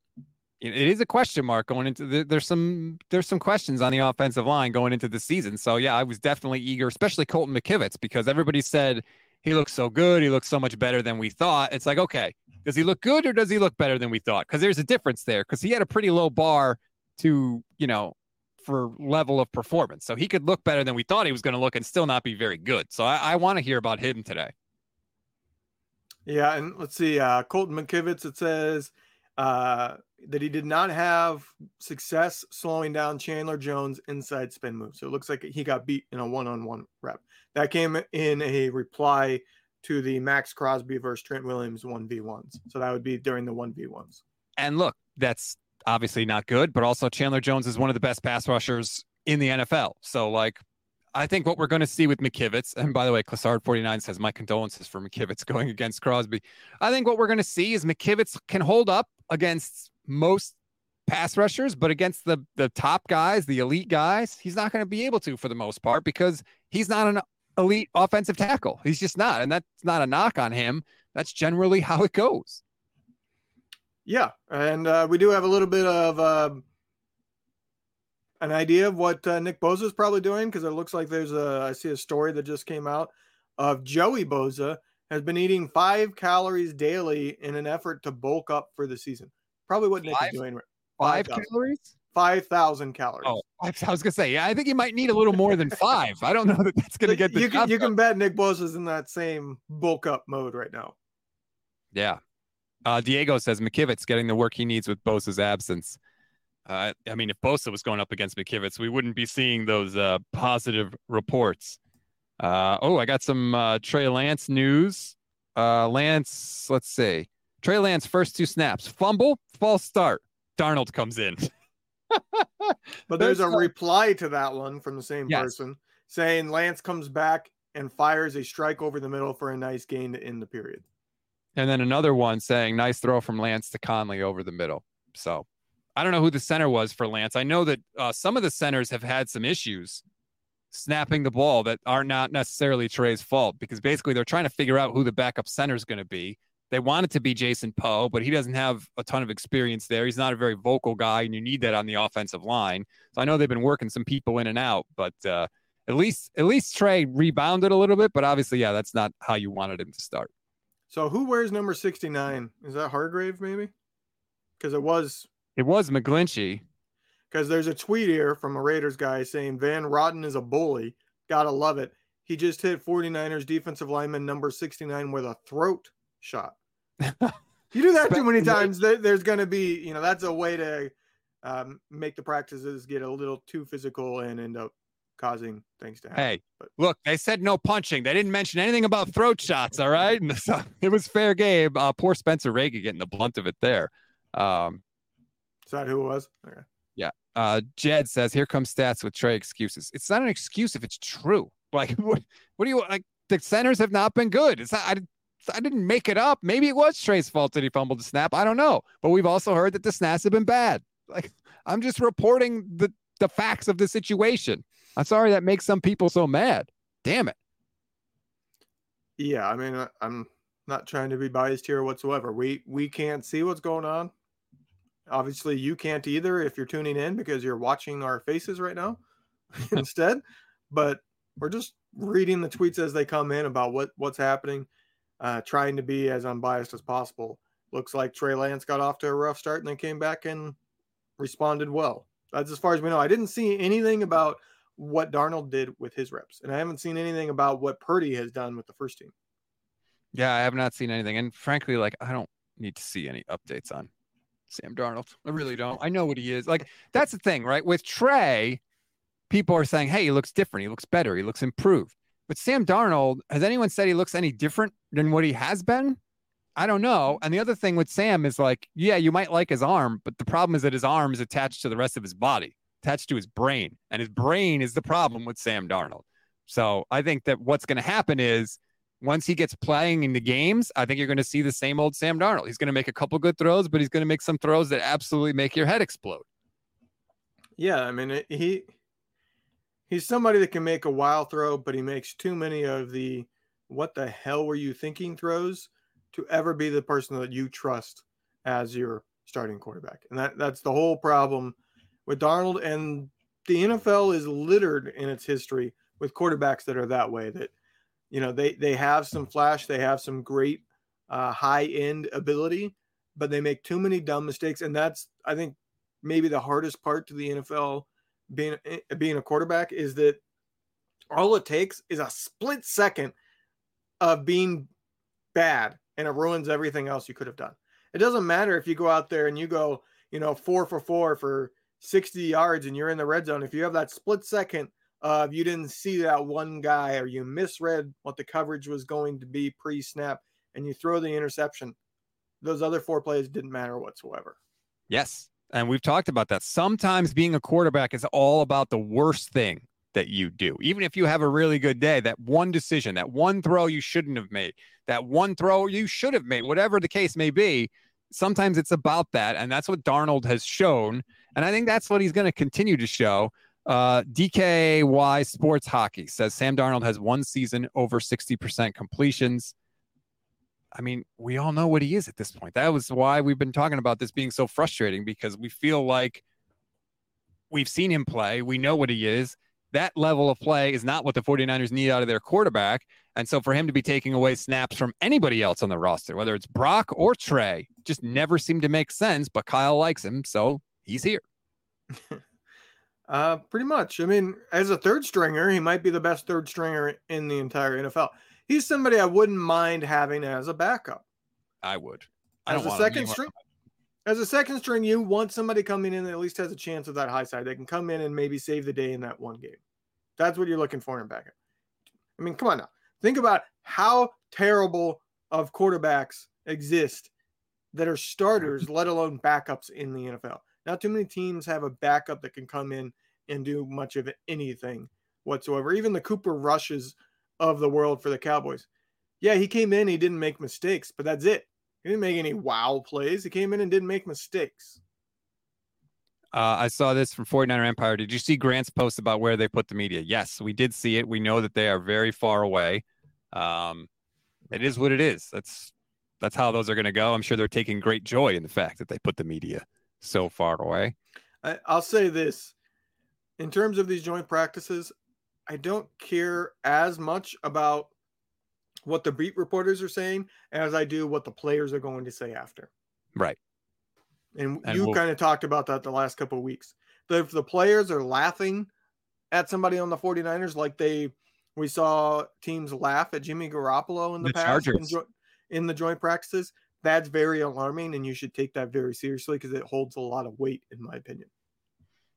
it is a question mark going into the, there's some there's some questions on the offensive line going into the season. So yeah, I was definitely eager, especially Colton McKivitz, because everybody said he looks so good, he looks so much better than we thought. It's like, okay, does he look good or does he look better than we thought? Because there's a difference there. Because he had a pretty low bar to, you know, for level of performance. So he could look better than we thought he was going to look and still not be very good. So I, I want to hear about him today. Yeah, and let's see, uh, Colton McKivitz. It says uh, that he did not have success slowing down Chandler Jones inside spin move. So it looks like he got beat in a one-on-one rep. That came in a reply to the Maxx Crosby versus Trent Williams 1v1s. So that would be during the 1v1s. And look, that's obviously not good, but also Chandler Jones is one of the best pass rushers in the NFL. So like I think what we're going to see with McKivitz, and by the way, Classard 49 says my condolences for McKivitz going against Crosby. I think what we're going to see is McKivitz can hold up against most pass rushers, but against the the top guys, the elite guys, he's not going to be able to for the most part because he's not an elite offensive tackle. He's just not, and that's not a knock on him. That's generally how it goes. Yeah, and uh, we do have a little bit of. Uh an idea of what uh, Nick Bosa is probably doing? Because it looks like there's a I see a story that just came out of Joey Bosa has been eating five calories daily in an effort to bulk up for the season. Probably what Nick five, is doing. Five, five calories. Five thousand calories. Oh, I was gonna say, yeah, I think he might need a little more than five. I don't know that that's gonna get the. You can you can bet Nick Bosa's in that same bulk up mode right now. Yeah, uh, Diego says McKivitz getting the work he needs with Bosa's absence. Uh, I mean, if Bosa was going up against McKivitz, we wouldn't be seeing those uh, positive reports. Uh, oh, I got some uh, Trey Lance news. Uh, Lance, let's see. Trey Lance first two snaps, fumble, false start. Darnold comes in. but there's a reply to that one from the same yes. person saying Lance comes back and fires a strike over the middle for a nice gain to end the period. And then another one saying nice throw from Lance to Conley over the middle. So I don't know who the center was for Lance. I know that uh, some of the centers have had some issues snapping the ball that are not necessarily Trey's fault because basically they're trying to figure out who the backup center is going to be. They want it to be Jason Poe, but he doesn't have a ton of experience there. He's not a very vocal guy, and you need that on the offensive line. So I know they've been working some people in and out, but uh, at least at least Trey rebounded a little bit. But obviously, yeah, that's not how you wanted him to start. So who wears number sixty nine? Is that Hargrave maybe? Because it was it was McGlinchey. Because there's a tweet here from a Raiders guy saying Van Roten is a bully. Gotta love it. He just hit 49ers defensive lineman number 69 with a throat shot. you do that too many times, there's going to be, you know, that's a way to um, make the practices get a little too physical and end up causing things to happen. Hey, but, look, they said no punching. They didn't mention anything about throat shots. All right, so it was fair game. Uh, poor Spencer Rager getting the blunt of it there. Um, is that who it was? Okay. Yeah. Uh, Jed says, "Here comes stats with Trey excuses. It's not an excuse if it's true. Like, what, what do you like? The centers have not been good. It's not. I, I didn't make it up. Maybe it was Trey's fault that he fumbled the snap. I don't know. But we've also heard that the snaps have been bad. Like, I'm just reporting the the facts of the situation. I'm sorry that makes some people so mad. Damn it. Yeah, I mean, I'm not trying to be biased here whatsoever. We we can't see what's going on. Obviously, you can't either if you're tuning in because you're watching our faces right now instead. But we're just reading the tweets as they come in about what what's happening, uh, trying to be as unbiased as possible. Looks like Trey Lance got off to a rough start and then came back and responded well. That's as far as we know. I didn't see anything about what Darnold did with his reps, and I haven't seen anything about what Purdy has done with the first team. Yeah, I have not seen anything, and frankly, like I don't need to see any updates on Sam Darnold. I really don't. I know what he is. Like that's the thing, right? With Trey, people are saying, "Hey, he looks different. He looks better. He looks improved." But Sam Darnold, has anyone said he looks any different than what he has been? I don't know. And the other thing with Sam is like, yeah, you might like his arm, but the problem is that his arm is attached to the rest of his body, attached to his brain. And his brain is the problem with Sam Darnold. So I think that what's going to happen is once he gets playing in the games, I think you're going to see the same old Sam Darnold. He's going to make a couple good throws, but he's going to make some throws that absolutely make your head explode. Yeah, I mean, he he's somebody that can make a wild throw, but he makes too many of the what the hell were you thinking throws to ever be the person that you trust as your starting quarterback. And that that's the whole problem with Darnold and the NFL is littered in its history with quarterbacks that are that way that you know they they have some flash, they have some great uh, high end ability, but they make too many dumb mistakes and that's I think maybe the hardest part to the NFL being eh, being a quarterback is that all it takes is a split second of being bad and it ruins everything else you could have done. It doesn't matter if you go out there and you go, you know, four for four for 60 yards and you're in the red zone. If you have that split second of you didn't see that one guy or you misread what the coverage was going to be pre snap and you throw the interception, those other four plays didn't matter whatsoever. Yes. And we've talked about that. Sometimes being a quarterback is all about the worst thing that you do. Even if you have a really good day, that one decision, that one throw you shouldn't have made, that one throw you should have made, whatever the case may be, sometimes it's about that. And that's what Darnold has shown. And I think that's what he's going to continue to show. Uh, DKY Sports Hockey says Sam Darnold has one season over 60% completions. I mean, we all know what he is at this point. That was why we've been talking about this being so frustrating because we feel like we've seen him play. We know what he is that level of play is not what the 49ers need out of their quarterback. And so for him to be taking away snaps from anybody else on the roster, whether it's Brock or Trey, just never seemed to make sense. But Kyle likes him, so he's here. uh, pretty much. I mean, as a third stringer, he might be the best third stringer in the entire NFL. He's somebody I wouldn't mind having as a backup. I would. I as a second string. As a second string, you want somebody coming in that at least has a chance of that high side. They can come in and maybe save the day in that one game. That's what you're looking for in a backup. I mean, come on now. Think about how terrible of quarterbacks exist that are starters, let alone backups in the NFL. Not too many teams have a backup that can come in and do much of anything whatsoever. Even the Cooper Rushes of the world for the Cowboys. Yeah, he came in, he didn't make mistakes, but that's it. He didn't make any wow plays. He came in and didn't make mistakes. Uh, I saw this from 49er Empire. Did you see Grant's post about where they put the media? Yes, we did see it. We know that they are very far away. Um, it is what it is. That's that's how those are going to go. I'm sure they're taking great joy in the fact that they put the media so far away. I, I'll say this: in terms of these joint practices, I don't care as much about what the beat reporters are saying as I do what the players are going to say after. Right. And, and you we'll, kind of talked about that the last couple of weeks. But if the players are laughing at somebody on the 49ers like they we saw teams laugh at Jimmy Garoppolo in the, the past in, in, the joint practices, that's very alarming and you should take that very seriously because it holds a lot of weight in my opinion.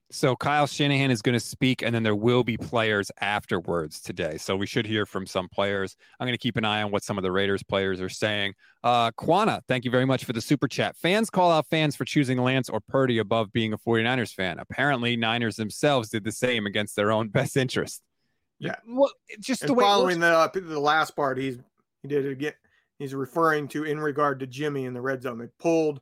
So Kyle Shanahan is going to speak, and then there will be players afterwards today. So we should hear from some players. I'm going to keep an eye on what some of the Raiders players are saying. Uh, Quana, thank you very much for the super chat. Fans call out fans for choosing Lance or Purdy above being a 49ers fan. Apparently, Niners themselves did the same against their own best interest. Yeah. Well, just And the way following the the last part, he's he did it again. He's referring to in regard to Jimmy in the red zone. They pulled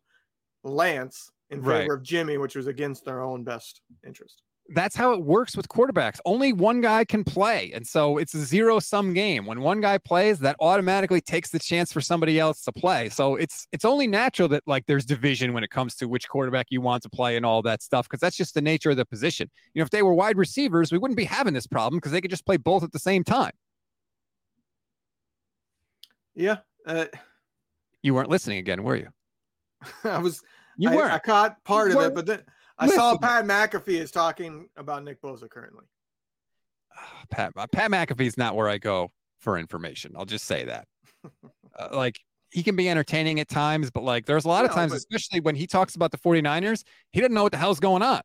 Lance in favor Right. of Jimmy, which was against their own best interest. that's how it works with quarterbacks. Only one guy can play. And so it's a zero sum game. When one guy plays, that automatically takes the chance for somebody else to play. So it's it's only natural that like there's division when it comes to which quarterback you want to play and all that stuff because that's just the nature of the position. You know, if they were wide receivers, we wouldn't be having this problem because they could just play both at the same time. Yeah, uh, You weren't listening again, were you? I was. You I, weren't. I caught part You of it, but then I saw. Pat McAfee is talking about Nick Bosa currently. Pat Pat McAfee's not where I go for information. I'll just say that. Uh, like he can be entertaining at times, but like there's a lot of times, but- especially when he talks about the 49ers, he doesn't know what the hell's going on.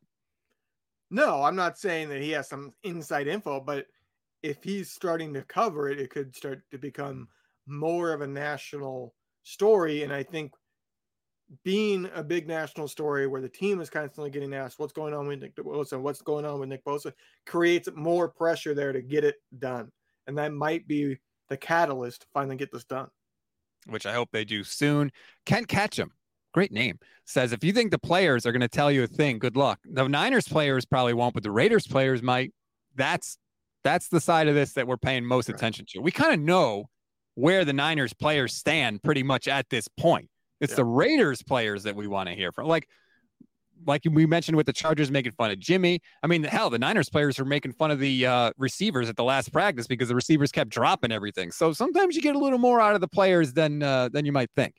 No, I'm not saying that he has some inside info, but if he's starting to cover it, it could start to become more of a national story. And I think being a big national story where the team is constantly getting asked what's going on with Nick Bosa, what's going on with Nick Bosa, creates more pressure there to get it done. And that might be the catalyst to finally get this done. which I hope they do soon. Kent Ketchum, great name, says if you think the players are going to tell you a thing, good luck. The Niners players probably won't, but the Raiders players might. That's that's the side of this that we're paying most Right. attention to. We kind of know where the Niners players stand pretty much at this point. It's Yeah. the Raiders players that we want to hear from. Like like we mentioned with the Chargers making fun of Jimmy. I mean, hell, the Niners players were making fun of the uh, receivers at the last practice because the receivers kept dropping everything. So sometimes you get a little more out of the players than uh, than you might think.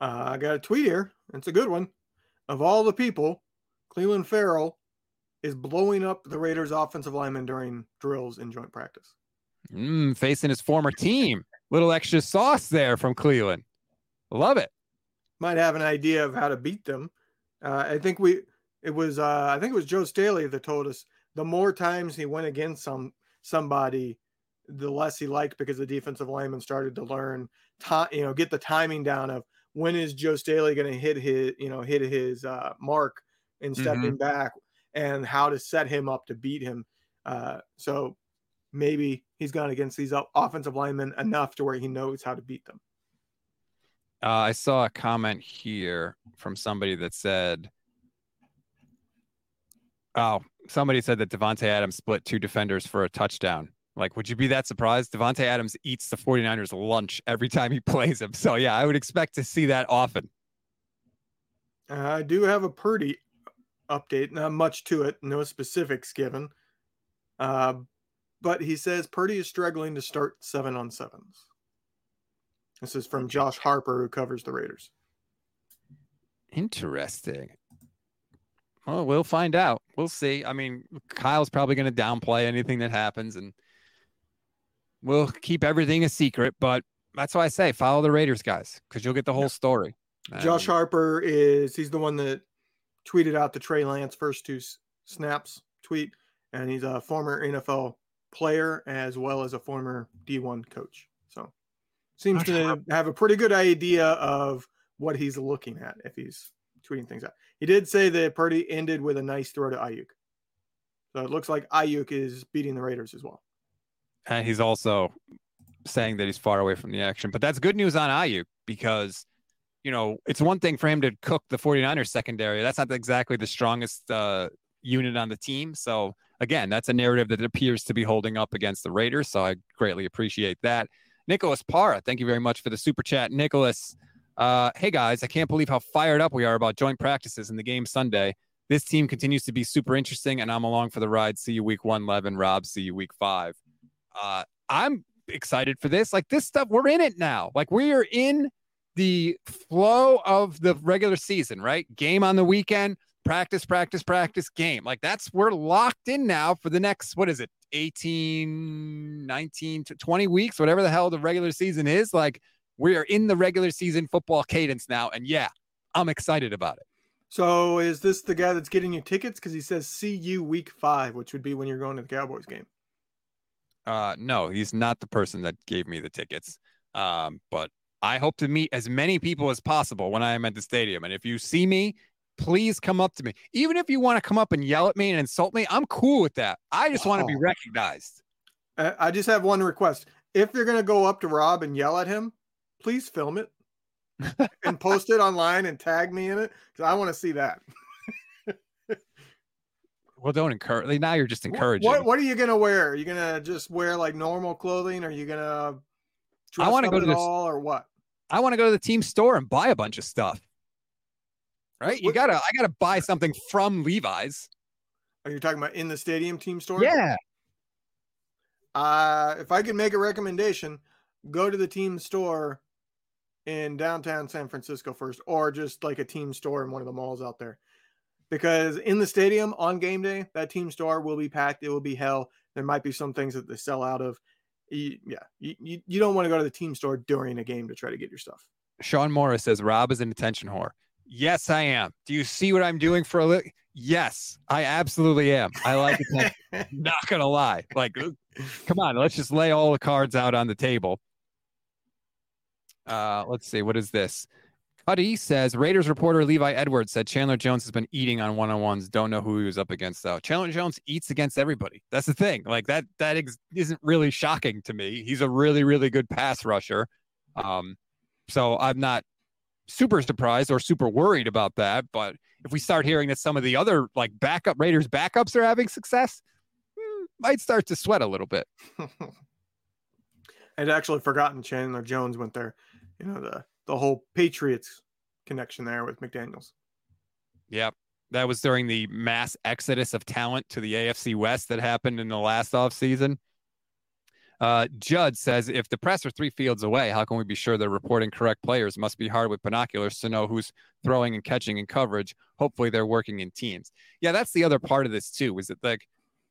Uh, I got a tweet here. It's a good one. Of all the people, Clelin Ferrell is blowing up the Raiders' offensive linemen during drills in joint practice. Mm, facing his former team, little extra sauce there from Clelin. Love it. Might have an idea of how to beat them. Uh, I think we it was uh, I think it was Joe Staley that told us the more times he went against some somebody, the less he liked because the defensive lineman started to learn time, you know, get the timing down of when is Joe Staley going to hit his, you know, hit his uh, mark in stepping back and how to set him up to beat him. Uh, so maybe he's gone against these offensive linemen enough to where he knows how to beat them. Uh, I saw a comment here from somebody that said, "Oh, somebody said that Davante Adams split two defenders for a touchdown." Like, would you be that surprised? Davante Adams eats the 49ers lunch every time he plays him. So yeah, I would expect to see that often. I do have a Purdy update, not much to it, no specifics given. Uh, but he says Purdy is struggling to start seven on sevens. This is from Josh Harper, who covers the Raiders. Interesting. Well, we'll find out. We'll see. I mean, Kyle's probably going to downplay anything that happens, and we'll keep everything a secret. But that's why I say follow the Raiders, guys, because you'll get the whole Yeah. story. Josh And- Harper is he's the one that tweeted out the Trey Lance first two s- snaps tweet, and he's a former NFL player as well as a former D1 coach. So seems to have a pretty good idea of what he's looking at if he's tweeting things out. He did say that Purdy ended with a nice throw to Aiyuk. So it looks like Aiyuk is beating the Raiders as well. And he's also saying that he's far away from the action. But that's good news on Aiyuk because, you know, it's one thing for him to cook the 49ers secondary. That's not exactly the strongest uh, unit on the team. So, again, that's a narrative that appears to be holding up against the Raiders. So I greatly appreciate that. Nicholas Parra, thank you very much for the super chat. Nicholas, uh, hey guys, I can't believe how fired up we are about joint practices in the game Sunday. This team continues to be super interesting, and I'm along for the ride. See you week one, Levin. Rob, see you week five uh, I'm excited for this. Like this stuff, we're in it now. Like we are in the flow of the regular season, right? Game on the weekend, practice, practice, practice, game. Like that's we're locked in now for the next, what is it, 18, 19 to 20 weeks, whatever the hell the regular season is. Like we are in the regular season football cadence now. And yeah, I'm excited about it. So is this the guy that's getting you tickets? Because he says see you week five, which would be when you're going to the Cowboys game. Uh, no, he's not the person that gave me the tickets. Um, but I hope to meet as many people as possible when I am at the stadium. And if you see me, please come up to me. Even if you want to come up and yell at me and insult me, I'm cool with that. I just want to be recognized. I just have one request. If you're going to go up to Rob and yell at him, please film it and post it online and tag me in it because I want to see that. well, don't encourage. Now you're just encouraging. What, what are you going to wear? Are you going to just wear like normal clothing? Are you going to I want to go to this, all or what? I want to go to the team store and buy a bunch of stuff. Right? You gotta I gotta buy something from Levi's. Are you talking about in the stadium team store? Yeah. Uh if I could make a recommendation, go to the team store in downtown San Francisco first, or just like a team store in one of the malls out there. Because in the stadium on game day, that team store will be packed. It will be hell. There might be some things that they sell out of you, yeah, you, you don't want to go to the team store during a game to try to get your stuff. Sean Morris says Rob is an attention whore. Yes, I am. Do you see what I'm doing for a living? Yes, I absolutely am. I like it. Not gonna lie. Like, come on, let's just lay all the cards out on the table. Uh, let's see. What is this? Cuddy says Raiders reporter Levi Edwards said Chandler Jones has been eating on one on ones. Don't know who he was up against though. Chandler Jones eats against everybody. That's the thing. Like that that ex- isn't really shocking to me. He's a really really good pass rusher. Um, so I'm not super surprised or super worried about that. But if we start hearing that some of the other like backup Raiders backups are having success, hmm, might start to sweat a little bit. I'd actually forgotten Chandler Jones went there. You know the the whole Patriots connection there with McDaniels. Yep. That was during the mass exodus of talent to the AFC West that happened in the last offseason. Uh, Judd says if the press are three fields away, how can we be sure they're reporting correct players? Must be hard with binoculars to know who's throwing and catching in coverage. Hopefully, they're working in teams. Yeah, that's the other part of this too. Is that like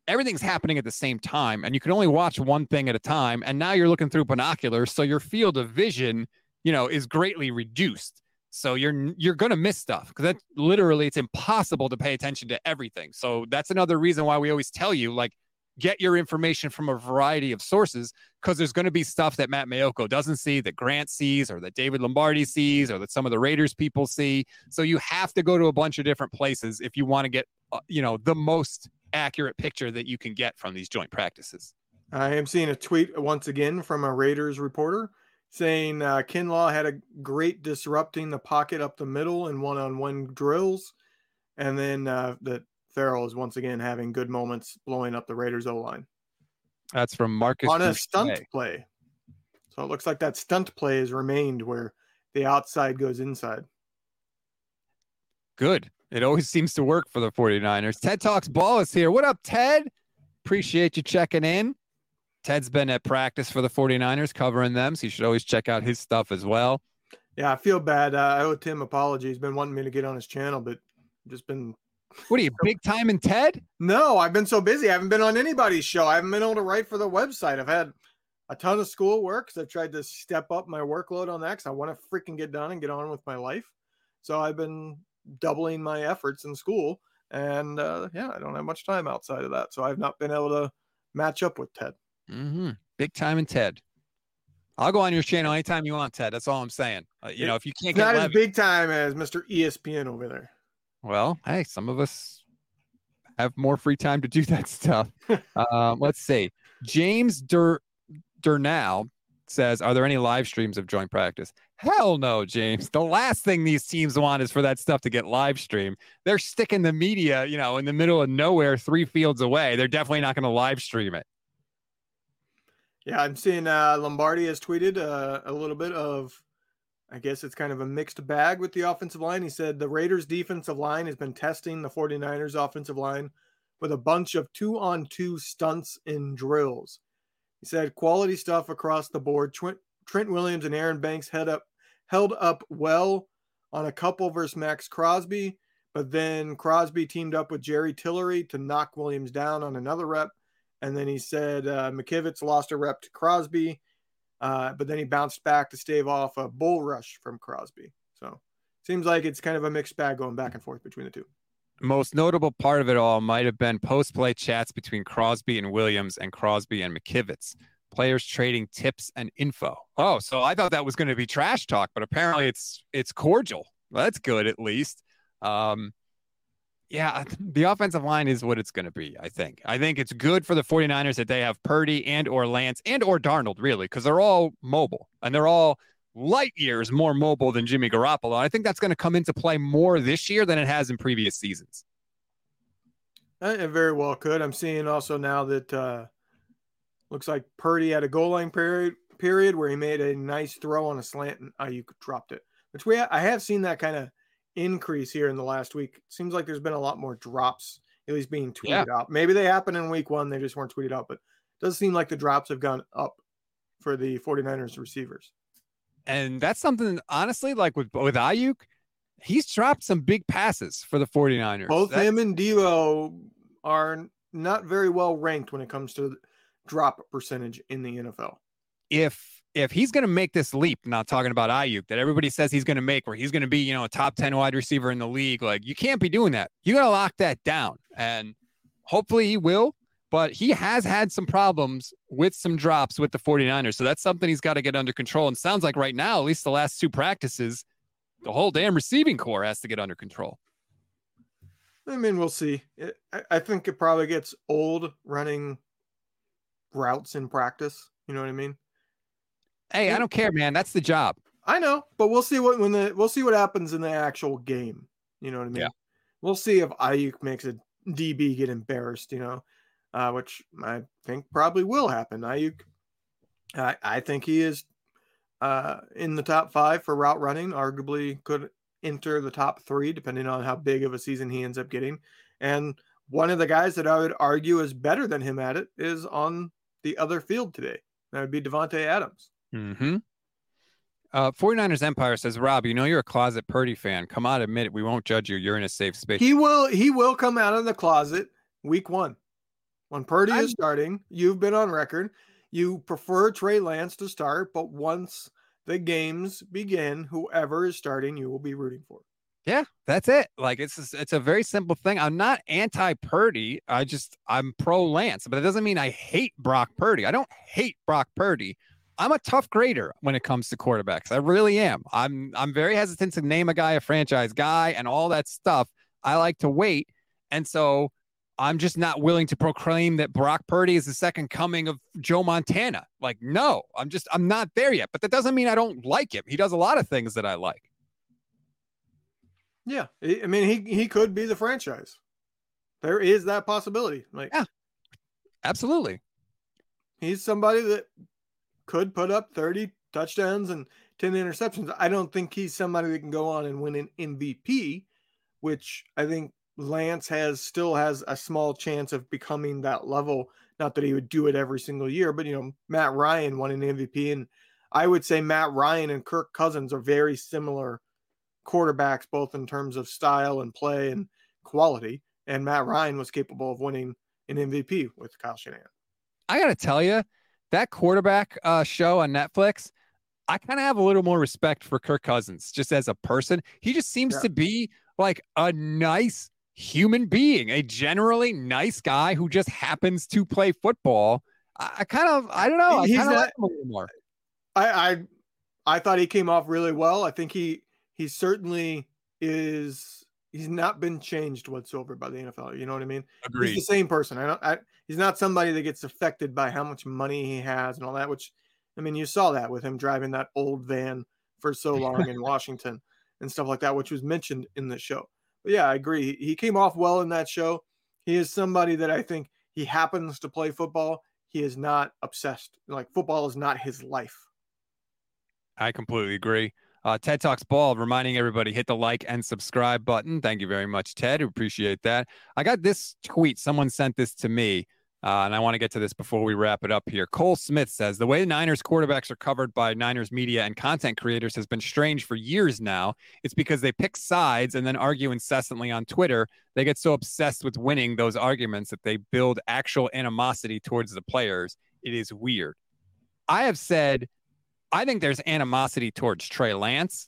everything's happening at the same time, and you can only watch one thing at a time. And now you're looking through binoculars, so your field of vision you know, is greatly reduced. So you're you're gonna miss stuff because that literally it's impossible to pay attention to everything. So that's another reason why we always tell you like get your information from a variety of sources because there's going to be stuff that Matt Maiocco doesn't see, that Grant sees, or that David Lombardi sees, or that some of the Raiders people see. So you have to go to a bunch of different places if you want to get, uh, you know, the most accurate picture that you can get from these joint practices. I am seeing a tweet once again from a Raiders reporter saying uh, Kinlaw had a great disrupting the pocket up the middle and one-on-one drills, and then uh, that Ferrell is once again having good moments blowing up the Raiders O line. That's from Marcus on a stunt play. So it looks like that stunt play has remained where the outside goes inside. Good. It always seems to work for the 49ers. Ted Talks Ball is here. What up, Ted? Appreciate you checking in. Ted's been at practice for the 49ers covering them, so you should always check out his stuff as well. Yeah, I feel bad. Uh, I owe Tim apologies. He's been wanting me to get on his channel, but just been. What are you, big time in Ted? No, I've been so busy. I haven't been on anybody's show. I haven't been able to write for the website. I've had a ton of school work because I've tried to step up my workload on that because I want to freaking get done and get on with my life. So I've been doubling my efforts in school. And uh, yeah, I don't have much time outside of that. So I've not been able to match up with Ted. Mm-hmm. Big time in Ted. I'll go on your channel anytime you want, Ted. That's all I'm saying. Uh, you know, if you can't get not Levy, as big time as Mr. ESPN over there. Well, hey, some of us have more free time to do that stuff. um, let's see. James Dur Durnow says, "Are there any live streams of joint practice?" Hell no, James. The last thing these teams want is for that stuff to get live stream. They're sticking the media, you know, in the middle of nowhere, three fields away. They're definitely not going to live stream it. Yeah, I'm seeing uh, Lombardi has tweeted uh, a little bit of, I guess it's kind of a mixed bag with the offensive line. He said the Raiders' defensive line has been testing the 49ers' offensive line with a bunch of two on two stunts and drills. He said quality stuff across the board. Trent, Trent Williams and Aaron Banks head up, held up well on a couple versus Maxx Crosby, but then Crosby teamed up with Jerry Tillery to knock Williams down on another rep. And then he said uh, McKivitz lost a rep to Crosby, uh, but then he bounced back to stave off a bull rush from Crosby. So seems like it's kind of a mixed bag going back and forth between the two. Most notable part of it all might have been post play chats between Crosby and Williams and Crosby and McKivitz. Players trading tips and info. Oh, so I thought that was going to be trash talk, but apparently it's it's cordial. That's good at least. Um, yeah, the offensive line is what it's going to be, I think. I think it's good for the 49ers that they have Purdy and or Lance and or Darnold really cuz they're all mobile and they're all light years more mobile than Jimmy Garoppolo. I think that's going to come into play more this year than it has in previous seasons. Uh, it very well could. I'm seeing also now that uh looks like Purdy had a goal line period period where he made a nice throw on a slant and Aiyuk dropped it. Which we I have seen that kind of increase here in the last week. Seems like there's been a lot more drops, at least being tweeted yeah. out. Maybe they happened in week one, they just weren't tweeted out, but it does seem like the drops have gone up for the 49ers receivers. And that's something honestly, like with with Aiyuk, he's dropped some big passes for the 49ers. Both him and Deebo are not very well ranked when it comes to drop percentage in the NFL. If if he's going to make this leap, not talking about Aiyuk that everybody says he's going to make, where he's going to be, you know, a top 10 wide receiver in the league, like you can't be doing that. You got to lock that down. And hopefully he will, but he has had some problems with some drops with the 49ers. So that's something he's got to get under control. And sounds like right now, at least the last two practices, the whole damn receiving core has to get under control. I mean, we'll see. I think it probably gets old running routes in practice. You know what I mean? Hey, I don't care, man. That's the job. I know, but we'll see what when the we'll see what happens in the actual game. You know what I mean? Yeah. We'll see if Aiyuk makes a DB get embarrassed. You know, uh, which I think probably will happen. Aiyuk, I I think he is uh, in the top five for route running. Arguably, could enter the top three depending on how big of a season he ends up getting. And one of the guys that I would argue is better than him at it is on the other field today. That would be Davante Adams. Mm-hmm. Uh, 49ers Empire says, Rob, you know you're a closet Purdy fan. Come on, admit it. We won't judge you. You're in a safe space. He will he will come out of the closet week one. When Purdy I'm... is starting, you've been on record. You prefer Trey Lance to start, but once the games begin, whoever is starting, you will be rooting for. Yeah, that's it. Like it's it's a very simple thing. I'm not anti Purdy. I just I'm pro Lance, but it doesn't mean I hate Brock Purdy. I don't hate Brock Purdy. I'm a tough grader when it comes to quarterbacks. I really am. I'm I'm very hesitant to name a guy a franchise guy and all that stuff. I like to wait. And so I'm just not willing to proclaim that Brock Purdy is the second coming of Joe Montana. Like, no, I'm just I'm not there yet. But that doesn't mean I don't like him. He does a lot of things that I like. Yeah. I mean, he he could be the franchise. There is that possibility. Like Yeah. Absolutely. He's somebody that could put up 30 touchdowns and 10 interceptions. I don't think he's somebody that can go on and win an MVP, which I think Lance has still has a small chance of becoming that level. Not that he would do it every single year, but you know, Matt Ryan won an MVP. And I would say Matt Ryan and Kirk Cousins are very similar quarterbacks, both in terms of style and play and quality. And Matt Ryan was capable of winning an MVP with Kyle Shanahan. I got to tell you, that quarterback uh, show on Netflix, I kind of have a little more respect for Kirk Cousins just as a person. He just seems yeah. to be like a nice human being, a generally nice guy who just happens to play football. I, I kind of, I don't know. I He's not, like him a little more. I, I, I thought he came off really well. I think he, he certainly is he's not been changed whatsoever by the NFL. You know what I mean? Agreed. He's the same person. I don't. I, he's not somebody that gets affected by how much money he has and all that. Which, I mean, you saw that with him driving that old van for so long in Washington and stuff like that, which was mentioned in the show. But yeah, I agree. He, came off well in that show. He is somebody that I think he happens to play football. He is not obsessed. Like football is not his life. I completely agree. Uh, Ted Talks Ball reminding everybody hit the like and subscribe button. Thank you very much, Ted. Appreciate that. I got this tweet. Someone sent this to me, uh, and I want to get to this before we wrap it up here. Cole Smith says the way Niners quarterbacks are covered by Niners media and content creators has been strange for years now. It's because they pick sides and then argue incessantly on Twitter. They get so obsessed with winning those arguments that they build actual animosity towards the players. It is weird. I have said I think there's animosity towards Trey Lance,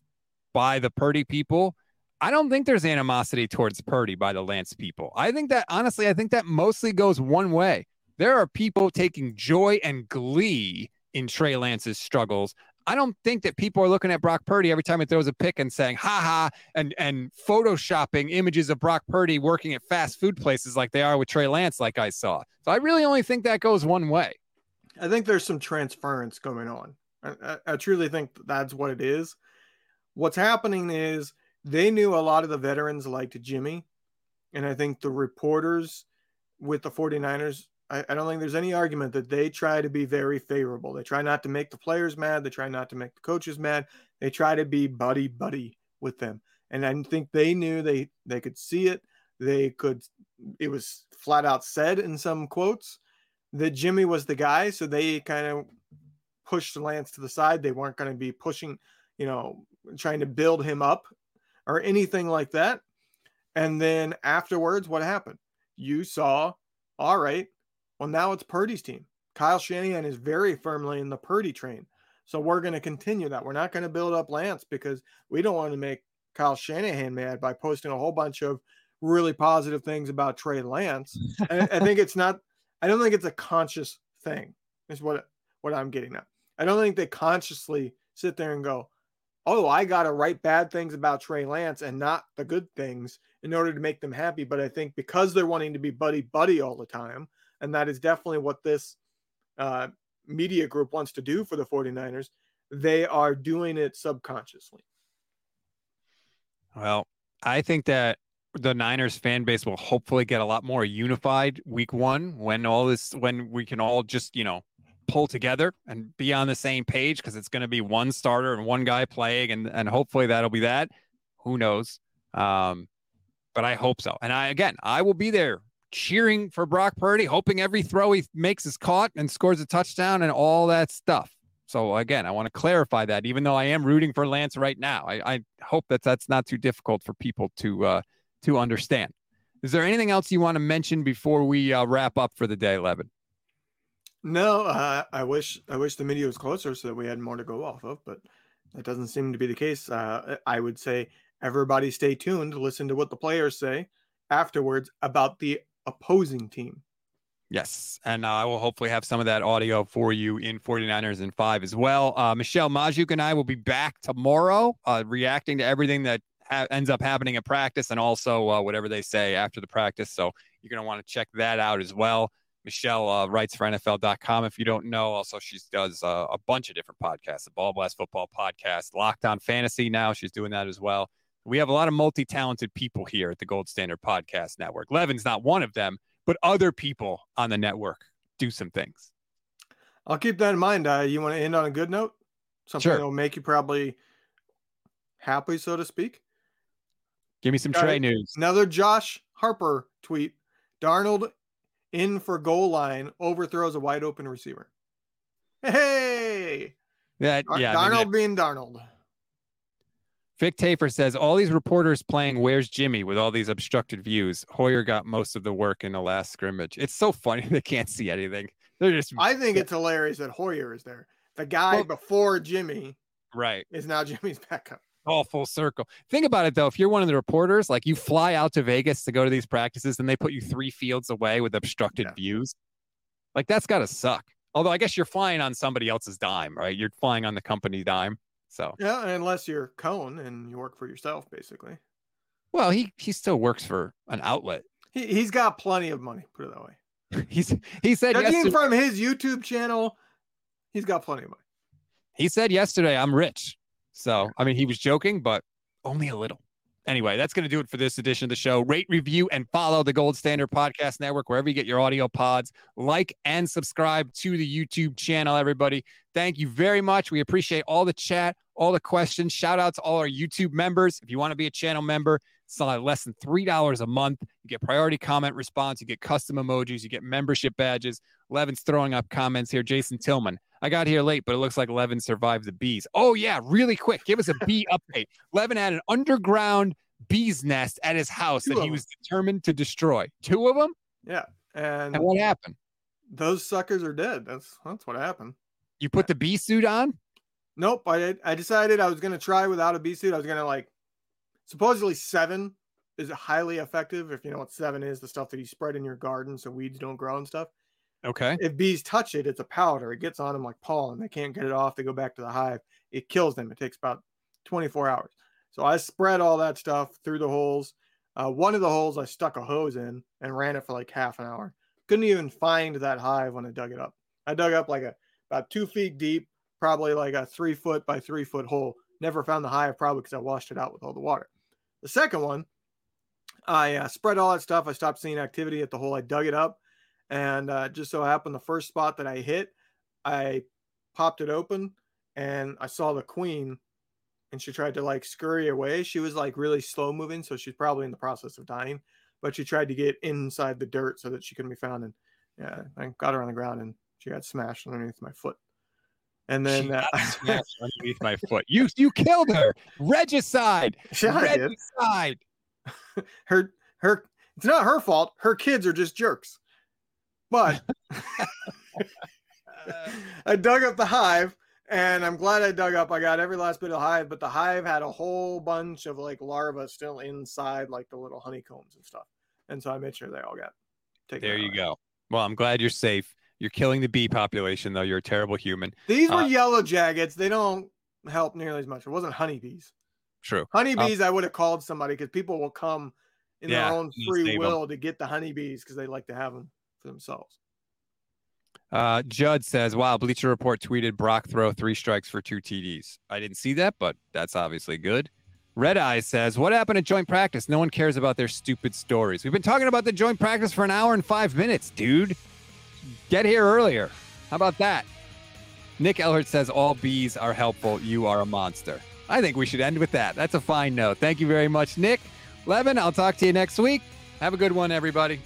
by the Purdy people. I don't think there's animosity towards Purdy by the Lance people. I think that honestly, I think that mostly goes one way. There are people taking joy and glee in Trey Lance's struggles. I don't think that people are looking at Brock Purdy every time he throws a pick and saying "ha ha" and and photoshopping images of Brock Purdy working at fast food places like they are with Trey Lance, like I saw. So I really only think that goes one way. I think there's some transference going on. I, I, I truly think that's what it is. What's happening is they knew a lot of the veterans liked Jimmy. And I think the reporters with the 49ers, I, I, don't think there's any argument that they try to be very favorable. They try not to make the players mad. They try not to make the coaches mad. They try to be buddy buddy with them. And I think they knew they they could see it. They could it was flat out said in some quotes that Jimmy was the guy. So they kind of pushed Lance to the side. They weren't going to be pushing, you know, trying to build him up or anything like that. And then afterwards, what happened? You saw, all right, well, now it's Purdy's team. Kyle Shanahan is very firmly in the Purdy train. So we're going to continue that. We're not going to build up Lance because we don't want to make Kyle Shanahan mad by posting a whole bunch of really positive things about Trey Lance. I, think it's not, I don't think it's a conscious thing, is what, what I'm getting at. I don't think they consciously sit there and go, oh, I got to write bad things about Trey Lance and not the good things in order to make them happy. But I think because they're wanting to be buddy buddy all the time, and that is definitely what this uh, media group wants to do for the 49ers, they are doing it subconsciously. Well, I think that the Niners fan base will hopefully get a lot more unified week one when all this, when we can all just, you know, pull together and be on the same page because it's going to be one starter and one guy playing, and and hopefully that'll be that. Who knows? Um, but I hope so. And I again, I will be there cheering for Brock Purdy, hoping every throw he makes is caught and scores a touchdown and all that stuff. So again, I want to clarify that, even though I am rooting for Lance right now, I, I hope that that's not too difficult for people to uh, to understand. Is there anything else you want to mention before we uh, wrap up for the day, Levin? No, uh, I wish I wish the media was closer so that we had more to go off of, but that doesn't seem to be the case. Uh, I would say everybody stay tuned, listen to what the players say afterwards about the opposing team. Yes, and uh, I will hopefully have some of that audio for you in 49ers and 5 as well. Uh, Michelle Magdziuk and I will be back tomorrow uh, reacting to everything that ha- ends up happening at practice and also uh, whatever they say after the practice. So you're going to want to check that out as well. Michelle uh, writes for NFL.com. If you don't know, also she does uh, a bunch of different podcasts, the Ball Blast Football Podcast, Locked On Fantasy. Now she's doing that as well. We have a lot of multi-talented people here at the Gold Standard Podcast Network. Levin's not one of them, but other people on the network do some things. I'll keep that in mind. Uh, you want to end on a good note? Something sure. that will make you probably happy, so to speak. Give me some Got Trey news. Another Josh Harper tweet. Darnold in for goal line, overthrows a wide open receiver. Hey, that yeah, Darnold I mean, being Darnold. Vic Tafur says all these reporters playing "Where's Jimmy" with all these obstructed views. Hoyer got most of the work in the last scrimmage. It's so funny they can't see anything. They're just. I think it's hilarious that Hoyer is there. The guy well, before Jimmy, right, is now Jimmy's backup all full circle. Think about it though. If you're one of the reporters, like you fly out to Vegas to go to these practices and they put you three fields away with obstructed yeah. views, like that's got to suck. Although I guess you're flying on somebody else's dime, right? You're flying on the company dime. So yeah, unless you're Cohn and you work for yourself, basically. Well, he he still works for an outlet. He he's got plenty of money. Put it that way. he's he said Judging yesterday, from his YouTube channel, he's got plenty of money. He said yesterday, "I'm rich." So, I mean, he was joking, but only a little. Anyway, that's going to do it for this edition of the show. Rate, review, and follow the Gold Standard Podcast Network wherever you get your audio pods. Like and subscribe to the YouTube channel, everybody. Thank you very much. We appreciate all the chat, all the questions. Shout out to all our YouTube members. If you want to be a channel member, it's less than $3 a month. You get priority comment response, you get custom emojis, you get membership badges. Levin's throwing up comments here. Jason Tillman. I got here late, but it looks like Levin survived the bees. Oh, yeah, really quick. Give us a bee update. Levin had an underground bee's nest at his house Two that he was determined to destroy. Two of them? Yeah. And, and what happened? Those suckers are dead. That's that's what happened. You put the bee suit on? Nope. I I decided I was gonna try without a bee suit. I was gonna like supposedly Sevin is highly effective. If you know what Sevin is, the stuff that you spread in your garden so weeds don't grow and stuff. Okay. If bees touch it, it's a powder. It gets on them like pollen. They can't get it off. They go back to the hive. It kills them. It takes about 24 hours. So I spread all that stuff through the holes. Uh, one of the holes I stuck a hose in and ran it for like half an hour. Couldn't even find that hive when I dug it up. I dug up like a about two feet deep, probably like a three foot by three foot hole. Never found the hive, probably because I washed it out with all the water. The second one, I uh, spread all that stuff. I stopped seeing activity at the hole. I dug it up, and uh, just so happened the first spot that I hit, I popped it open, and I saw the queen, and she tried to like scurry away. She was like really slow moving, so she's probably in the process of dying. But she tried to get inside the dirt so that she couldn't be found, and yeah, I got her on the ground, and she got smashed underneath my foot. And then She uh, smashed underneath my foot. You you killed her. Regicide. yeah, Regicide. her her it's not her fault her kids are just jerks but i dug up the hive and i'm glad i dug up i got every last bit of hive but the hive had a whole bunch of like larvae still inside like the little honeycombs and stuff and so i made sure they all got taken There out. you go. Well, I'm glad you're safe. You're killing the bee population, though. You're a terrible human. these were Uh, yellow jackets they don't help nearly as much it wasn't honeybees True. honeybees i would have called somebody because people will come in Yeah, their own free will to get the honeybees because they like to have them for themselves Uh, Judd says, "Wow, Bleacher Report tweeted Brock throw three strikes for two TDs. I didn't see that, but that's obviously good." Red Eye says, "What happened at joint practice? No one cares about their stupid stories. We've been talking about the joint practice for an hour and five minutes, dude. Get here earlier. How about that?" Nick Elhart says, "All bees are helpful. You are a monster." I think we should end with that. That's a fine note. Thank you very much, Nick. Levin, I'll talk to you next week. Have a good one, everybody.